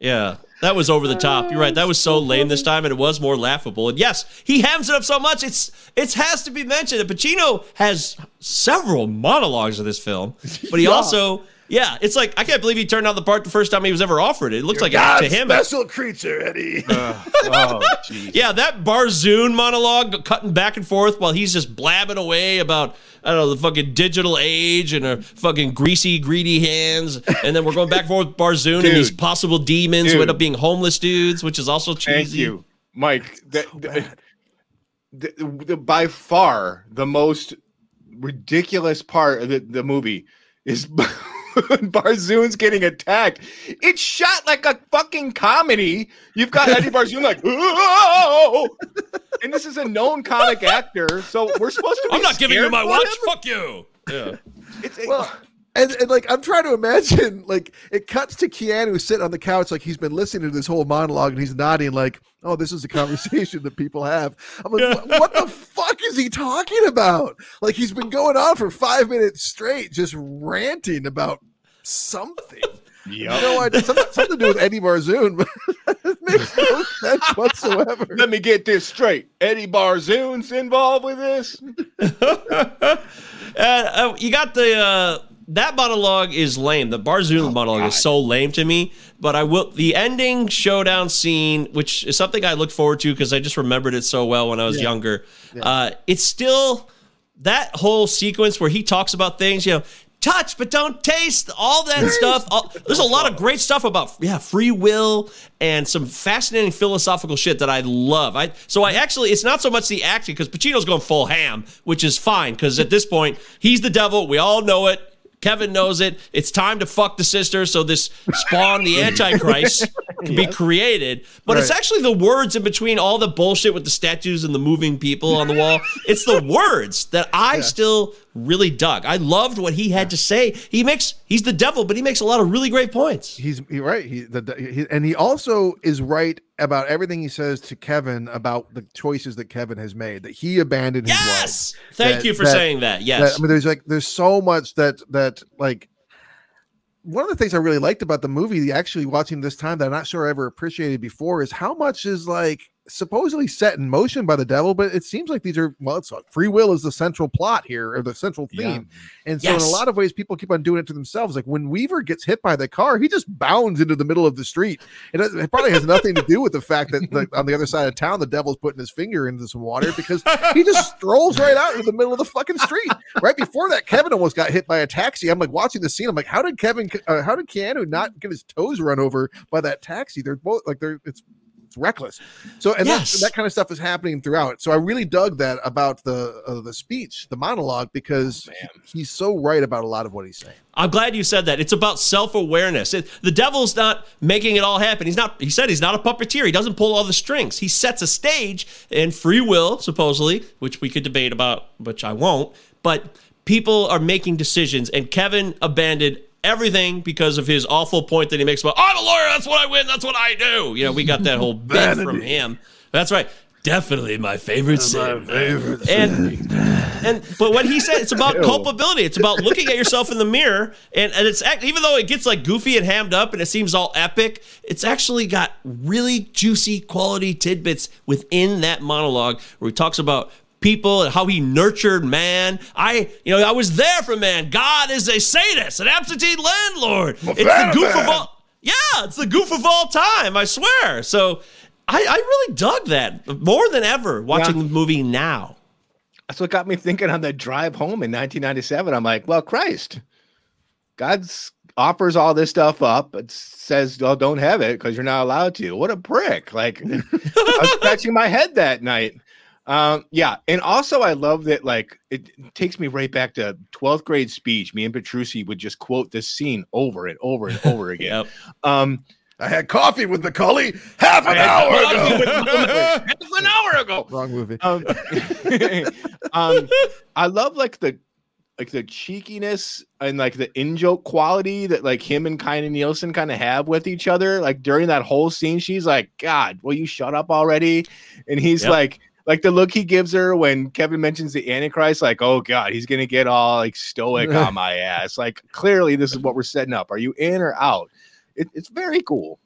Yeah, that was over the top. You're right. That was so oh, lame this time, and it was more laughable. And yes, he hams it up so much. It's it has to be mentioned that Pacino has several monologues in this film, but he [laughs] Yeah. also. Yeah, it's like I can't believe he turned out the part the first time he was ever offered it. It looks like God's to him. A special creature, Eddie. [laughs] Uh, oh. Yeah, that Barzoon monologue cutting back and forth while he's just blabbing away about I don't know the fucking digital age and her fucking greasy, greedy hands, and then we're going back and forth with Barzoon and these possible demons who end up being homeless dudes, which is also cheesy. Thank you, Mike. The, the, the, the- by far the most ridiculous part of the, the movie is [laughs] [laughs] Barzoon's getting attacked. It's shot like a fucking comedy. You've got Eddie Barzoon like, [laughs] "Oh!" and this is a known comic actor, so we're supposed to. Be I'm not giving you my watch. him? Fuck you. Yeah. It's, well, and, and like I'm trying to imagine, [laughs] like it cuts to Keanu sitting on the couch, like he's been listening to this whole monologue, and he's nodding, like, "Oh, this is a conversation [laughs] that people have." I'm like, "What- "What the fuck is he talking about?" Like he's been going on for five minutes straight, just ranting about something. Yep. No idea, something, something to do with Eddie Barzoon, but [laughs] it makes no sense whatsoever. Let me get this straight. Eddie Barzoon's involved with this. Uh, uh, you got the uh, that monologue is lame. The Barzoon monologue is so lame to me. But I will the ending showdown scene, which is something I look forward to because I just remembered it so well when I was younger. Uh, it's still that whole sequence where he talks about things, you know. Touch but don't taste all that stuff. All, there's a lot of great stuff about yeah free will and some fascinating philosophical shit that I love. I so I actually it's not so much the acting because Pacino's going full ham, which is fine because at this point he's the devil. We all know it. Kevin knows it. It's time to fuck the sister so this spawn, the Antichrist, can be [laughs] created. But it's actually the words in between all the bullshit with the statues and the moving people on the wall. It's the words that I still really dug. I loved what he had to say. He makes he's the devil, but he makes a lot of really great points. He's he, right. He, the, the- he and he also is right about everything he says to Kevin about the choices that Kevin has made. That he abandoned his Yes. wife. Thank That- you for that- saying that. that- Yes. I mean, there's like there's so much that that like one of the things I really liked about the movie, actually watching this time that I'm not sure I ever appreciated before, is how much is like supposedly set in motion by the devil, but it seems like these are well, it's like free will is the central plot here or the central theme. And so in a lot of ways, people keep on doing it to themselves. Like when Weaver gets hit by the car, he just bounds into the middle of the street. It, it probably has nothing to do with the fact that the, on the other side of town, the devil's putting his finger into some water because he just [laughs] strolls right out into the middle of the fucking street. Right before that, Kevin almost got hit by a taxi. I'm like watching the scene. I'm like, how did Kevin, uh, how did Keanu not get his toes run over by that taxi? They're both like they're it's it's reckless. So and Yes. that, that kind of stuff is happening throughout. So I really dug that about the uh, the speech, the monologue, because he- he's so right about a lot of what he's saying. I'm glad you said that. It's about self-awareness. The devil's not making it all happen. He's not. He said he's not a puppeteer. He doesn't pull all the strings. He sets a stage and free will, supposedly, which we could debate about, which I won't. But people are making decisions, and Kevin abandoned everything because of his awful point that he makes about I'm a lawyer. That's what I win. That's what I do. You know, we got that whole [laughs] bit from him. That's right. Definitely my favorite sin. and and but what he said, it's [laughs] about culpability. It's about looking at yourself in the mirror, and and it's even though it gets like goofy and hammed up, and it seems all epic, it's actually got really juicy quality tidbits within that monologue where he talks about people and how he nurtured man. I, you know, I was there for man. God is a sadist, an absentee landlord. It's the goof of all. Yeah, it's the goof of all time. I swear. So. I, I really dug that more than ever watching Yeah. the movie now. That's what got me thinking on the drive home in 1997. I'm like, well, Christ, God's offers all this stuff up, but says, "Well, don't have it because you're not allowed to." What a prick! Like [laughs] I was scratching my head that night. Um, yeah, and also I love that like it takes me right back to 12th grade speech. Me and Petrucci would just quote this scene over and over and over [laughs] again. Yep. Um, I had coffee with Macaulay half an I hour ago. [laughs] half an hour ago. Wrong movie. Um, [laughs] um, I love like the like the cheekiness and like the in joke quality that like him and Connie Nielsen kind of have with each other. Like during that whole scene, she's like, "God, will you shut up already?" And he's Yep. like. Like the look he gives her when Kevin mentions the Antichrist, like, oh God, he's gonna get all like stoic on [laughs] my ass. Like, clearly, this is what we're setting up. Are you in or out? It, it's very cool.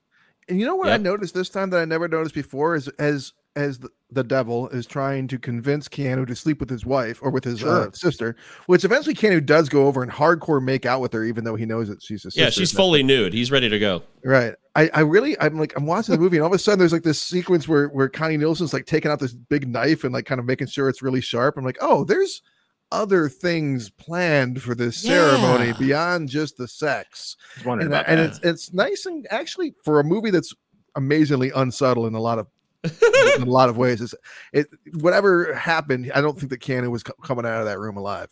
And you know what I noticed this time that I never noticed before is as as the, the devil is trying to convince Keanu to sleep with his wife or with his uh, Sure. sister, which eventually Keanu does go over and hardcore make out with her, even though he knows that she's a sister. Yeah, she's fully nude. He's ready to go. right. I, I really I'm like I'm watching the movie and all of a sudden there's like this sequence where where Connie Nielsen's like taking out this big knife and like kind of making sure it's really sharp. I'm like, oh, there's other things planned for this ceremony beyond just the sex. And, and it's it's nice and actually for a movie that's amazingly unsubtle in a lot of [laughs] in a lot of ways it's it whatever happened i don't think that Cannon was co- coming out of that room alive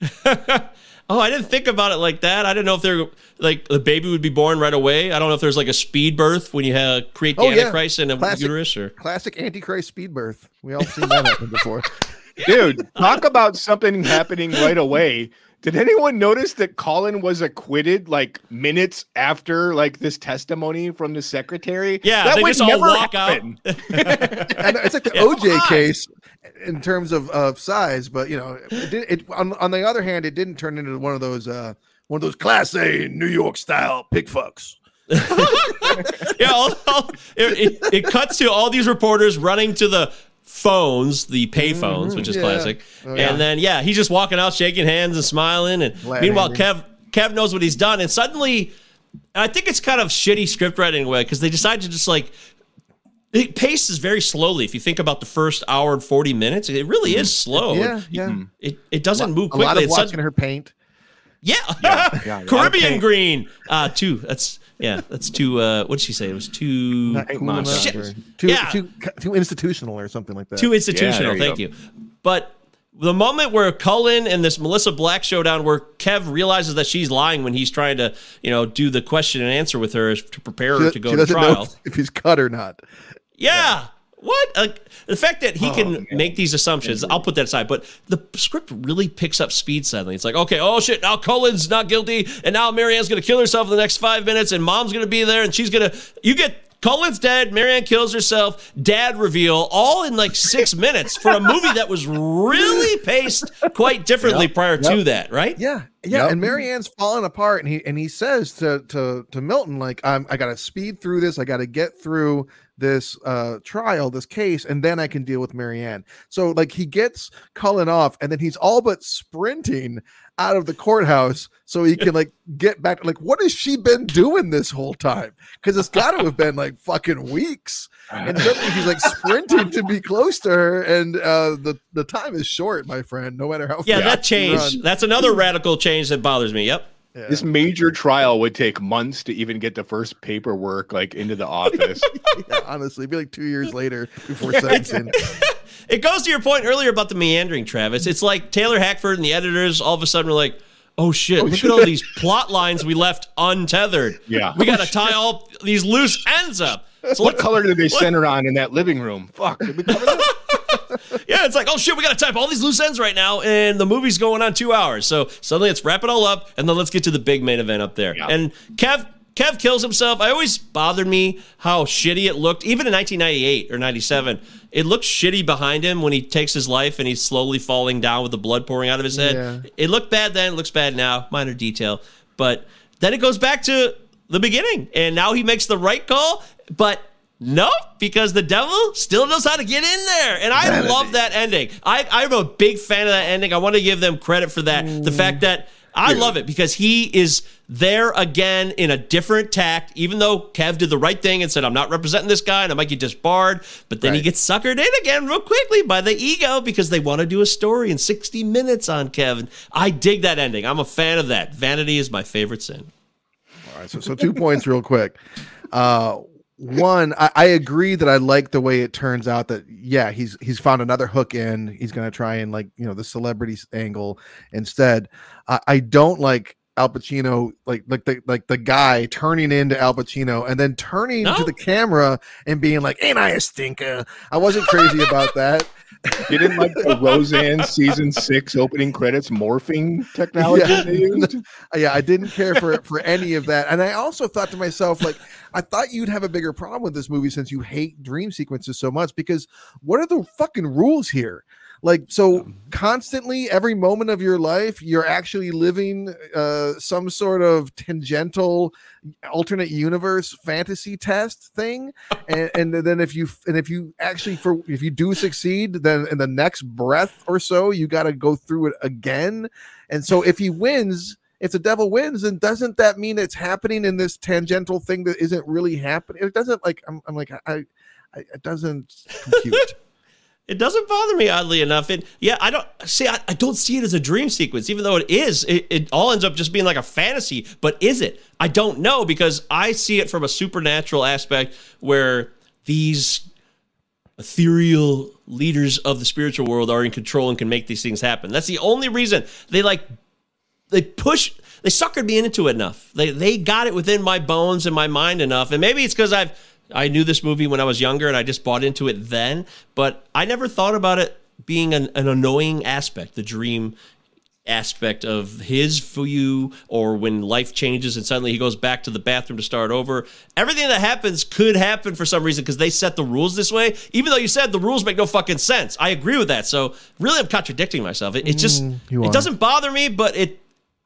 [laughs] oh, I didn't think about it like that. I didn't know if they're like the baby would be born right away. I don't know if there's like a speed birth when you have, create the Oh, yeah. Antichrist in a Classic. uterus or. classic antichrist speed birth we all seen that happen before [laughs] Dude, talk [laughs] about something happening right away. Did anyone notice that Cullen was acquitted like minutes after like this testimony from the secretary? Yeah, that they would just all never walk happen. [laughs] and it's like the Yeah. oj case in terms of, of size but you know it, did, it on, on the other hand it didn't turn into one of those uh one of those class a new york style pig fucks [laughs] yeah, all, all- it, it, it cuts to all these reporters running to the phones, the pay phones, which is yeah. classic. Oh, yeah. And then yeah, he's just walking out, shaking hands and smiling. And Glad meanwhile. Kev Kev knows what he's done, and suddenly, I think it's kind of shitty script writing way because they decide to just like. It paces very slowly. If you think about the first hour and forty minutes, it really is slow. yeah yeah It, it doesn't move a quickly. lot of It's such- watching her paint yeah, yeah, yeah, [laughs] Caribbean okay. green. Uh, two. That's yeah. That's too. Uh, what did she say? It was too. not cool enough Shit. or too, Yeah. too too institutional or something like that too institutional. Yeah, there you thank you. But the moment where Cullen and this Melissa Black showdown, where Kev realizes that she's lying when he's trying to, you know, do the question and answer with her to prepare her She- to go she to doesn't know trial. if- [laughs] if he's cut or not. Yeah. What? Like, the fact that he Oh, can man. make these assumptions, I'll put that aside. But the script really picks up speed suddenly. It's like, okay, oh shit, now Cullen's not guilty, and now Mary Ann's gonna kill herself in the next five minutes, and mom's gonna be there, and she's gonna. You get Cullen's dead, Mary Ann kills herself, dad reveal, all in like six [laughs] minutes for a movie that was really paced quite differently prior to that, right? Yeah, yeah. Yep. And Mary Ann's falling apart, and he and he says to to to Milton, like, I'm I gotta speed through this, I gotta get through this uh trial, this case, and then I can deal with Mary Ann. So like he gets Cullen off, and then he's all but sprinting out of the courthouse so he can like get back. Like, what has she been doing this whole time? Because it's got to have been like fucking weeks. And suddenly he's like sprinting to be close to her, and uh the the time is short, my friend. No matter how Yeah, that you changed. That's another radical change that bothers me. Yep. Yeah. This major trial would take months to even get the first paperwork like into the office. [laughs] Yeah, honestly, it'd be like two years later before sentencing. [laughs] It goes to your point earlier about the meandering, Travis. It's like Taylor Hackford and the editors all of a sudden were like, oh shit, oh, look at all these plot lines we left untethered. Yeah. We got to tie all these loose ends up. [laughs] So what color did they center on in that living room? Fuck. Did we cover that? [laughs] yeah, it's like, oh shit, we got to type all these loose ends right now, and the movie's going on two hours. So suddenly let's wrap it all up, and then let's get to the big main event up there. Yeah. And Kev. Kev kills himself. I always bothered me how shitty it looked, even in 1998 or 97. It looked shitty behind him when he takes his life and he's slowly falling down with the blood pouring out of his head. Yeah. It looked bad then, it looks bad now. Minor detail. But then it goes back to the beginning. And now he makes the right call, but no, because the devil still knows how to get in there. And I love that ending. I, I'm a big fan of that ending. I want to give them credit for that. The fact that I love it because he is there again in a different tact, even though Kev did the right thing and said, I'm not representing this guy and I might get disbarred. But then he gets suckered in again real quickly by the ego because they want to do a story in 60 minutes on Kevin. I dig that ending. I'm a fan of that. Vanity is my favorite sin. All right, so so two points real quick. Uh, one, I, I agree that I like the way it turns out that yeah, he's he's found another hook in. He's gonna try and like you know the celebrity angle instead. I I don't like Al Pacino like like the like the guy turning into Al Pacino and then turning No? to the camera and being like, "Ain't I a stinker?" I wasn't crazy about that. You didn't like the Roseanne season six opening credits morphing technology Yeah. they used. [laughs] yeah, I didn't care for for any of that, and I also thought to myself, like, I thought you'd have a bigger problem with this movie since you hate dream sequences so much. Because what are the fucking rules here? Like, so constantly, every moment of your life, you're actually living uh, some sort of tangential alternate universe fantasy test thing, [laughs] and, and then if you and if you actually for if you do succeed, then in the next breath or so, you got to go through it again. And so if he wins, if the devil wins, then doesn't that mean it's happening in this tangential thing that isn't really happening? It doesn't like I'm, I'm like I, I it doesn't compute. [laughs] It doesn't bother me oddly enough. And yeah, I don't see. I, I don't see it as a dream sequence, even though it is. It, it all ends up just being like a fantasy. But is it? I don't know because I see it from a supernatural aspect where these ethereal leaders of the spiritual world are in control and can make these things happen. That's the only reason they like they push they suckered me into it enough. They they got it within my bones and my mind enough. And maybe it's because I've I knew this movie when I was younger and I just bought into it then, but I never thought about it being an, an annoying aspect, the dream aspect of his view or when life changes and suddenly he goes back to the bathroom to start over. Everything that happens could happen for some reason because they set the rules this way, even though you said the rules make no fucking sense. I agree with that. So really I'm contradicting myself. It, it just mm, you it doesn't bother me, but it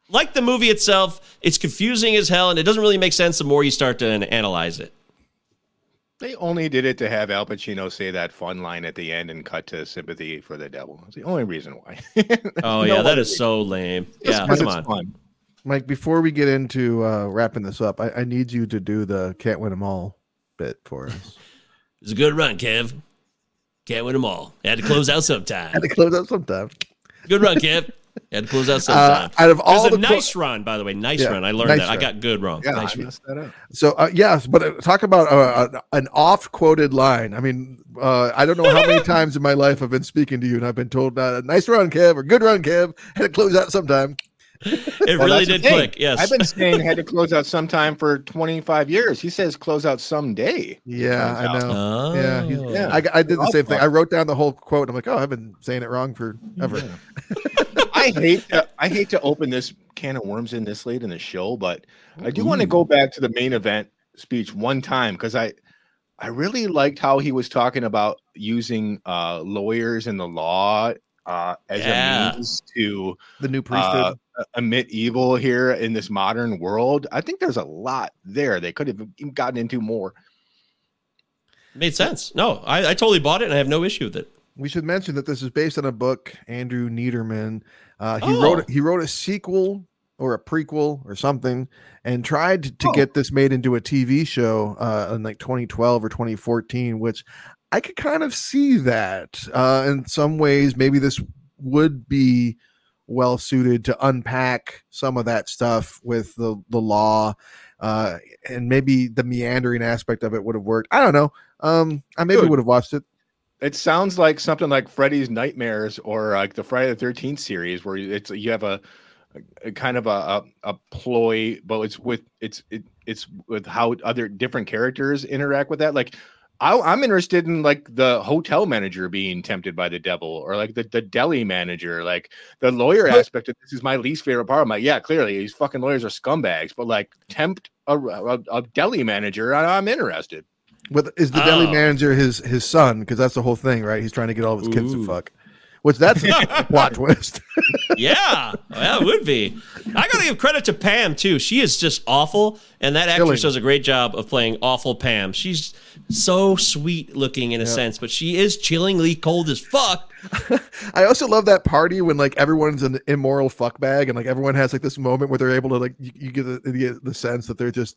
like the movie itself, it's confusing as hell and it doesn't really make sense the more you start to analyze it. They only did it to have Al Pacino say that fun line at the end and cut to sympathy for the devil. That's the only reason why. [laughs] Oh No yeah, that other so lame. reason. Yeah, Just come 'cause on. fun. Mike, before we get into uh, wrapping this up, I, I need you to do the can't win them all bit for us. [laughs] It's a good run, Kev. Can't win them all. Had to close out sometime. Had to close out sometime. Good run, Kev. [laughs] Had to close out Uh, sometime. out of all was the a quo- nice run, by the way. Nice Yeah, run. I learned nice that. I got good wrong. Yeah, nice I run. messed that up. So uh, yes, but uh, talk about uh, an- an oft-quoted line. I mean, uh, I don't know how many [laughs] times in my life I've been speaking to you, and I've been told, uh, "Nice run, Kev," or "Good run, Kev." Had to close out sometime. It Well, really did click. Yes. I've been saying had to [laughs] close out sometime for 25 years. He says close out someday. Yeah, I know. Oh. Yeah, Yeah. I, I did the I'll same thing. I wrote down the whole quote. I'm like, oh, I've been saying it wrong for ever. [laughs] I hate to, I hate to open this can of worms in this late in the show, but I do want to go back to the main event speech one time because I I really liked how he was talking about using uh, lawyers and the law uh, as Yeah. a means to The new priesthood. uh, emit evil here in this modern world. I think there's a lot there they could have gotten into more. Made sense. No, I, I totally bought it and I have no issue with it. we should mention that this is based on a book. Andrew Neiderman. Uh, he Oh. wrote he wrote a sequel or a prequel or something, and tried to Oh. get this made into a TV show uh, in like 2012 or 2014. Which I could kind of see that uh, in some ways. Maybe this would be well suited to unpack some of that stuff with the the law. Uh, and maybe the meandering aspect of it would have worked. I don't know. Um, I maybe would have watched it. It sounds like something like Freddy's Nightmares or like the Friday the Thirteenth series, where it's you have a, a kind of a, a a ploy, but it's with it's it, it's with how other different characters interact with that. Like, I, I'm interested in like the hotel manager being tempted by the devil, or like the, the deli manager, like the lawyer aspect of this is my least favorite part. I'm like, yeah, clearly these fucking lawyers are scumbags, but like tempt a, a, a deli manager, I, I'm interested. With is the deli Oh. manager his his son? Because that's the whole thing, right? He's trying to get all of his kids to fuck. Which that's a [laughs] plot twist. [laughs] Yeah, well, it would be. I got to give credit to Pam too. She is just awful, and that actress Chilling. does a great job of playing awful Pam. She's so sweet looking in a sense, but she is chillingly cold as fuck. [laughs] I also love that party when like everyone's an immoral fuck bag and like everyone has like this moment where they're able to like you, you get the, the the sense that they're just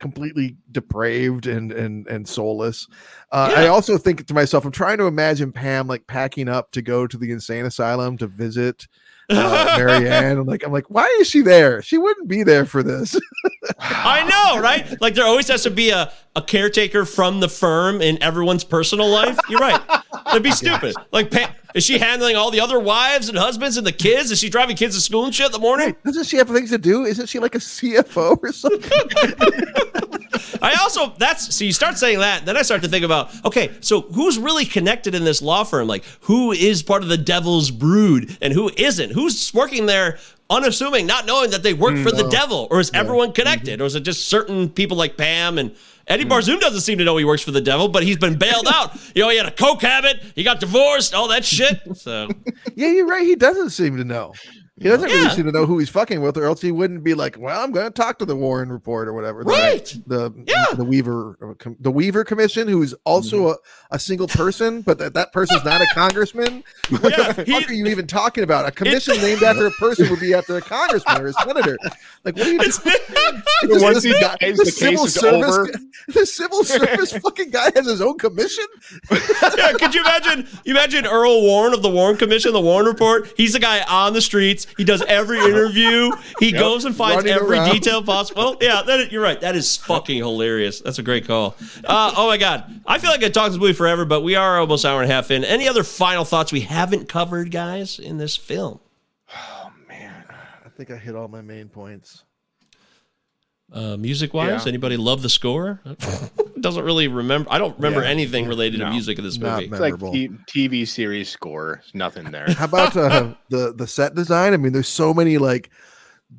completely depraved and and and soulless. Uh, I also think to myself, I'm trying to imagine Pam like packing up to go to the insane asylum to visit uh, [laughs] Mary Ann. I'm like, I'm like, why is she there? She wouldn't be there for this. [laughs] I know, right? Like there always has to be a, a caretaker from the firm in everyone's personal life. You're right. That'd be [laughs] stupid. Like, Pa- is she handling all the other wives and husbands and the kids? Is she driving kids to school and shit in the morning? Doesn't she have things to do? Isn't she like a CFO or something? [laughs] I also that's so you start saying that, then I start to think about okay, so who's really connected in this law firm? Like who is part of the devil's brood and who isn't? Who's working there unassuming, not knowing that they work mm, for the devil, or is everyone mm-hmm. connected, or is it just certain people like Pam and Eddie mm. Barzoon doesn't seem to know he works for the devil, but he's been bailed [laughs] out. You know, he had a coke habit, he got divorced, all that shit. So [laughs] yeah, you're right. He doesn't seem to know. He doesn't Yeah. really seem to know who he's fucking with, or else he wouldn't be like, "Well, I'm going to talk to the Warren Report or whatever." The- Right. The Yeah. the Weaver the Weaver Commission, who's also mm-hmm. a, a single person, but that, that person's not a [laughs] congressman. What Yeah, the he- fuck are you even talking about? A commission named after a person would be after a congressman or a senator. Like, what are you? it's, It's [laughs] Once this he guy- dies, the the civil case is service, over. guy- the civil service fucking guy has his own commission. yeah, could you imagine? You imagine Earl Warren of the Warren Commission, the Warren Report. He's the guy on the streets. He does every interview. He goes and finds Running every around. detail possible. [laughs] Yeah, that, you're right. That is fucking hilarious. That's a great call. Uh, oh my god, I feel like I talked this movie forever, but we are almost hour and a half in. Any other final thoughts we haven't covered, guys, in this film? Oh man, I think I hit all my main points. Uh, music wise, Yeah. anybody love the score? [laughs] Doesn't really remember. I don't remember Yeah. anything related to music in this Not movie. mem- It's like Memorable. t- TV series score. Nothing there. How about uh, the the set design? I mean, there's so many like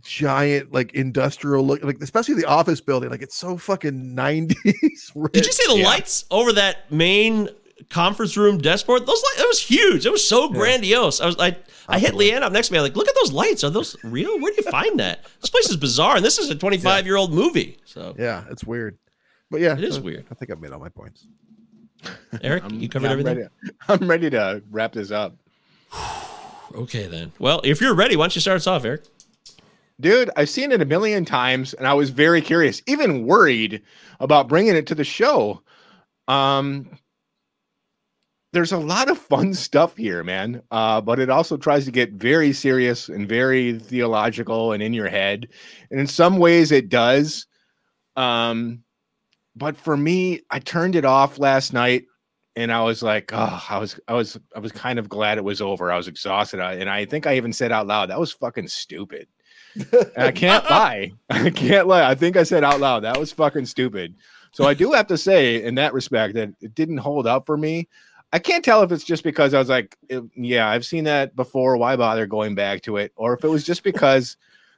giant like industrial look, like especially the office building. Like it's so fucking 90s. [laughs] Did you see the Yeah. lights over that main conference room desk board? Those lights, it was huge. It was so grandiose. I was like, I hit Leanne up next to me. I'm like, look at those lights. Are those real? Where do you find that? This place is bizarre, and this is a 25 year old movie. So, Yeah, it's weird. But yeah, It is uh, weird. I think I've made all my points. [laughs] Eric, you covered I'm everything. Ready, I'm ready to wrap this up. [sighs] Okay, then. Well, if you're ready, why don't you start us off, Eric? Dude, I've seen it a million times and I was very curious, even worried about bringing it to the show. Um there's a lot of fun [laughs] stuff here, man. Uh, but it also tries to get very serious and very theological and in your head. And in some ways it does. Um, but for me, I turned it off last night and I was like, oh, I was, I was, I was kind of glad it was over. I was exhausted. I- And I think I even said out loud, that was fucking stupid. I [laughs] can't lie. [laughs] I can't lie. I think I said out loud that was fucking stupid. So I do have to say, in that respect, that it didn't hold up for me. I can't tell if it's just because I was like, yeah, I've seen that before. Why bother going back to it? Or if it was just because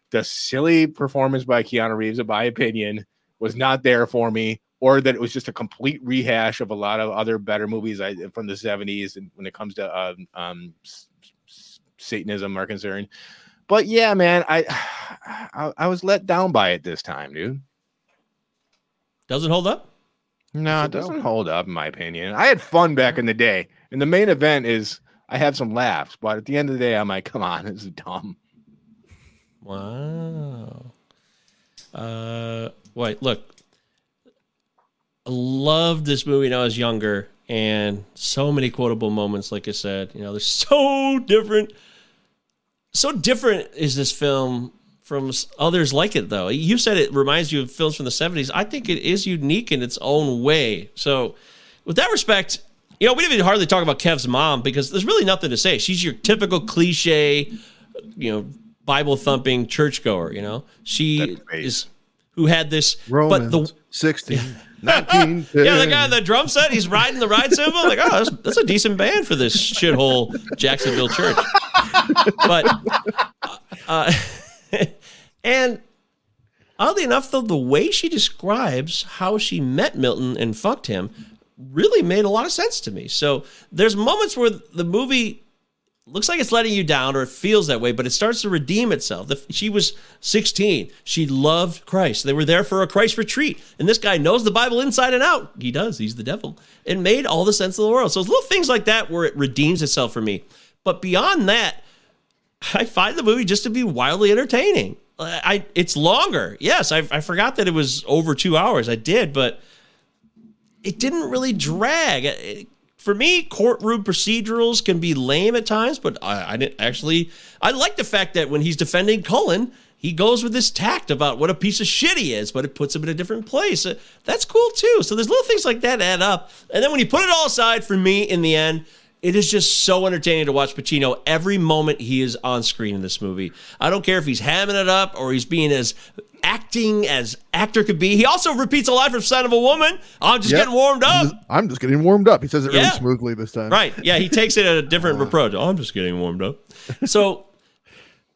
the silly performance by Keanu Reeves, in my opinion, was not there for me, or that it was just a complete rehash of a lot of other better movies I, from the 70s and when it comes to um, um, Satanism are concerned. But yeah, man, I, [sighs] I I was let down by it this time, dude. Doesn't hold up? No, it doesn't hold up, in my opinion. I had fun back in the day, and the main event is I have some laughs, but at the end of the day, I'm like, [laughs] come on, this is dumb. Wow. Uh, wait, look. I loved this movie when I was younger, and so many quotable moments. Like I said, you know, they're so different. So different is this film from others like it, though. You said it reminds you of films from the '70s. I think it is unique in its own way. So, with that respect, you know, we didn't even hardly talk about Kev's mom because there's really nothing to say. She's your typical cliche, you know, Bible thumping churchgoer. You know, she is who had this, Romans but the 16, 19, [laughs] yeah, the guy on the drum set, he's riding the ride cymbal. Like, oh, that's, that's a decent band for this shithole Jacksonville church. But, uh, [laughs] [laughs] and oddly enough, though, the way she describes how she met Milton and fucked him really made a lot of sense to me. So there's moments where the movie looks like it's letting you down or it feels that way, but it starts to redeem itself. The, she was 16. She loved Christ. They were there for a Christ retreat. And this guy knows the Bible inside and out. He does. He's the devil. It made all the sense of the world. So it's little things like that where it redeems itself for me. But beyond that, I find the movie just to be wildly entertaining. I, I it's longer. Yes, I, I forgot that it was over two hours. I did, but it didn't really drag. It for me, courtroom procedurals can be lame at times, but I, I didn't actually. I like the fact that when he's defending Cullen, he goes with this tact about what a piece of shit he is, but it puts him in a different place. Uh, That's cool too. So there's little things like that add up. And then when you put it all aside, for me, in the end, it is just so entertaining to watch Pacino every moment he is on screen in this movie. I don't care if he's hamming it up or he's being as acting as actor could be. He also repeats a line from Scent of a Woman. I'm just Yep. getting warmed I'm up. just, I'm just getting warmed up. He says it really smoothly this time. Right. Yeah, he takes it at a different approach. [laughs] Oh, I'm just getting warmed up. So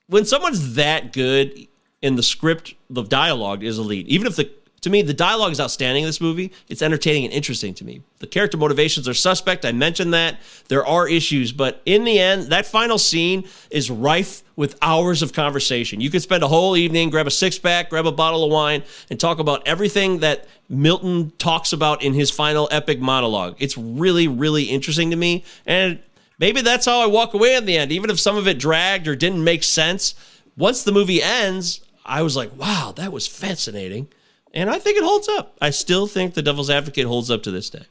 when someone's that good in the script, the dialogue is elite. Even if the to me, the dialogue is outstanding in this movie. It's entertaining and interesting to me. The character motivations are suspect. I mentioned that. There are issues, but in the end, that final scene is rife with hours of conversation. You could spend a whole evening, grab a six pack, grab a bottle of wine, and talk about everything that Milton talks about in his final epic monologue. It's really, really interesting to me. And maybe that's how I walk away in the end, even if some of it dragged or didn't make sense. Once the movie ends, I was like, wow, that was fascinating. And I think it holds up. I still think The Devil's Advocate holds up to this day.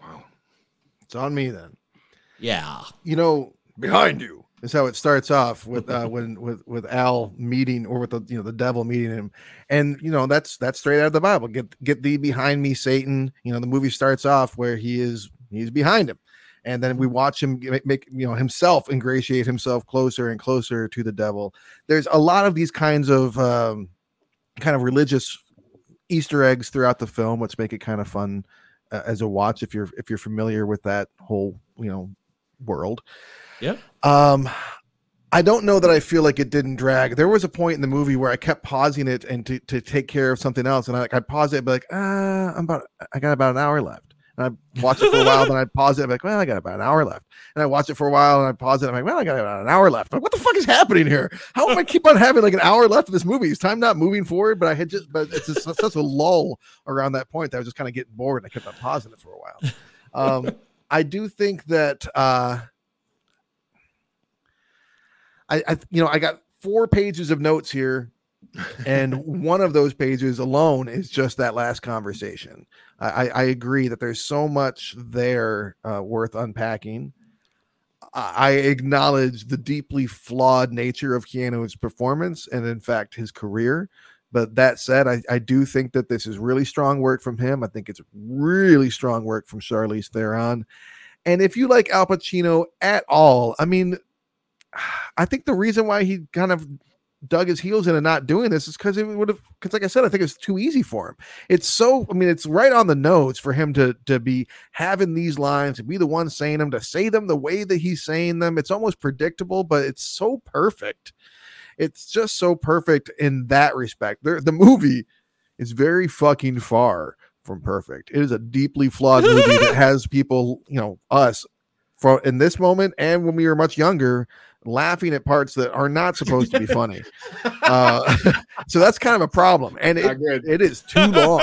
Wow, it's on me then. Yeah. You know, behind you is how it starts off with uh when with with Al meeting or with the you know the devil meeting him. And you know, that's that's straight out of the Bible. Get get thee behind me, Satan. You know, the movie starts off where he is he's behind him. And then we watch him make, make you know himself ingratiate himself closer and closer to the devil. There's a lot of these kinds of um kind of religious Easter eggs throughout the film, which make it kind of fun uh, as a watch if you're if you're familiar with that whole you know world. Yeah. Um, I don't know that I feel like it didn't drag. There was a point in the movie where I kept pausing it and to, to take care of something else, and I like I pause it, and be like, ah, I'm about I got about an hour left. And I watch it for a while, then I pause it. I'm like, well, I got about an hour left. And I watch it for a while, and I pause it. I'm like, well, I got about an hour left. Like, what the fuck is happening here? How am I keep on having like an hour left of this movie? Is time not moving forward? But I had just, but it's just such a lull around that point that I was just kind of getting bored. And I kept on pausing it for a while. Um, I do think that uh, I, I, you know, I got four pages of notes here, and one of those pages alone is just that last conversation. I, I, agree that there's so much there uh, worth unpacking. I I acknowledge the deeply flawed nature of Keanu's performance and, in fact, his career. But that said, I, I do think that this is really strong work from him. I think it's really strong work from Charlize Theron. And if you like Al Pacino at all, I mean, [sighs] I think the reason why he kind of dug his heels in and not doing this is because it would have because like I said, I think it's too easy for him. It's so I mean, it's right on the nose for him to to be having these lines, to be the one saying them, to say them the way that he's saying them. It's almost predictable, but it's so perfect. It's just so perfect in that respect. The movie is very fucking far from perfect. It is a deeply flawed movie that [laughs] has people, you know, us from in this moment and when we were much younger laughing at parts that are not supposed to be funny. [laughs] Uh, [laughs] so that's kind of a problem. And it, it is too [laughs] long.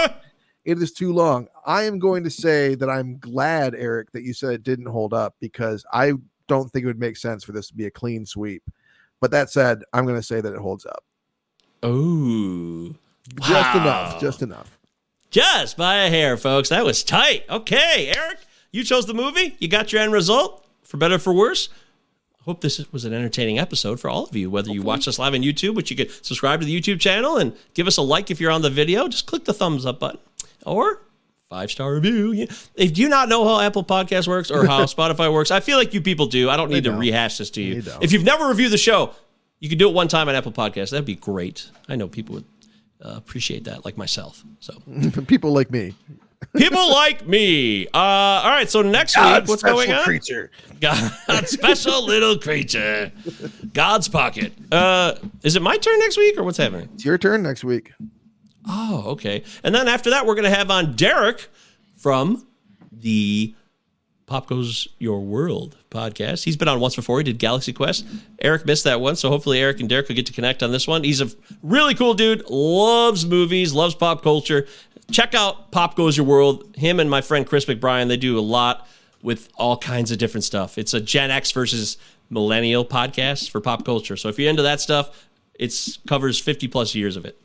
It is too long. I am going to say that I'm glad, Eric, that you said it didn't hold up because I don't think it would make sense for this to be a clean sweep. But that said, I'm going to say that it holds up. Oh. Just enough. Just enough. Just by a hair, folks. That was tight. Okay, Eric, you chose the movie. You got your end result, for better or for worse. Hope this was an entertaining episode for all of you. Whether you watch us live on YouTube, which you could subscribe to the YouTube channel and give us a like if you're on the video, just click the thumbs up button or five star review. If do you not know how Apple Podcast works or how [laughs] Spotify works, I feel like you people do. I don't need to don't. rehash this to you. If you've never reviewed the show, you could do it one time on Apple Podcast. That'd be great. I know people would uh, appreciate that, like myself. So [laughs] People like me. People like me. Uh, all right. So next week, what's going on? creature. God, [laughs] special little creature, God's pocket. Uh, is it my turn next week or what's happening? It's your turn next week. Oh, okay. And then after that, we're going to have on Derek from the Pop Goes Your World podcast. He's been on once before. He did Galaxy Quest. Eric missed that one, so hopefully Eric and Derek will get to connect on this one. He's a really cool dude. Loves movies, loves pop culture. Check out Pop Goes Your World. Him and my friend Chris McBrien, they do a lot with all kinds of different stuff. It's a Gen X versus millennial podcast for pop culture. So if you're into that stuff, it covers 50 plus years of it.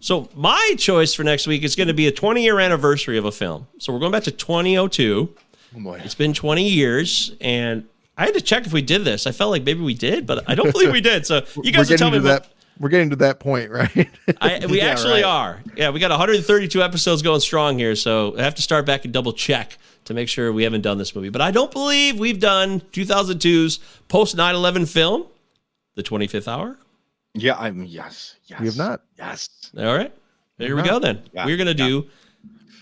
So my choice for next week is going to be a 20 year anniversary of a film. So we're going back to 2002. Oh boy. It's been 20 years, and I had to check if we did this. I felt like maybe we did, but I don't believe we did. So [laughs] you guys are guys will getting tell me that. We're getting to that point, right? [laughs] I, we [laughs] Yeah, actually right. are. Yeah, we got 132 episodes going strong here, so I have to start back and double check to make sure we haven't done this movie. But I don't believe we've done 2002's post 9 11 film, The 25th Hour. Yeah, I'm yes, yes. We have not. Yes. All right. Here we go then. Yeah, We're going to do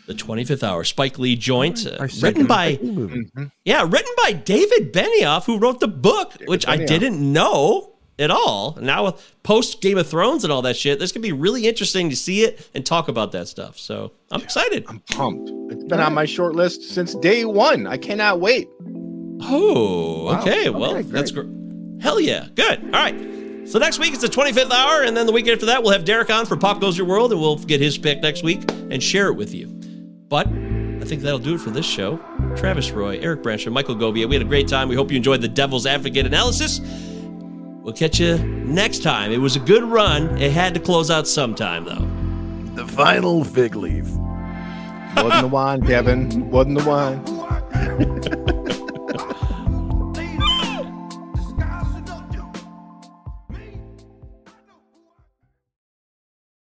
The 25th Hour, Spike Lee joint, uh, written by. Spike Lee movie. Yeah, written by David Benioff, who wrote the book, which I didn't know at all. Now with post Game of Thrones and all that shit, this could be really interesting to see it and talk about that stuff. So I'm excited. I'm pumped. It's been on my short list since day one. I cannot wait. Oh, Wow. okay. Okay, Well, great. that's great. Hell yeah. Good. All right. So next week it's the 25th hour, and then the week after that we'll have Derek on for Pop Goes Your World, and we'll get his pick next week and share it with you. But I think that'll do it for this show. Travis Roy, Eric Branch, and Michael Govia. We had a great time. We hope you enjoyed the Devil's Advocate analysis. We'll catch you next time. It was a good run. It had to close out sometime, though. The final fig leaf. Wasn't the wine, Kevin. Wasn't the wine. [laughs]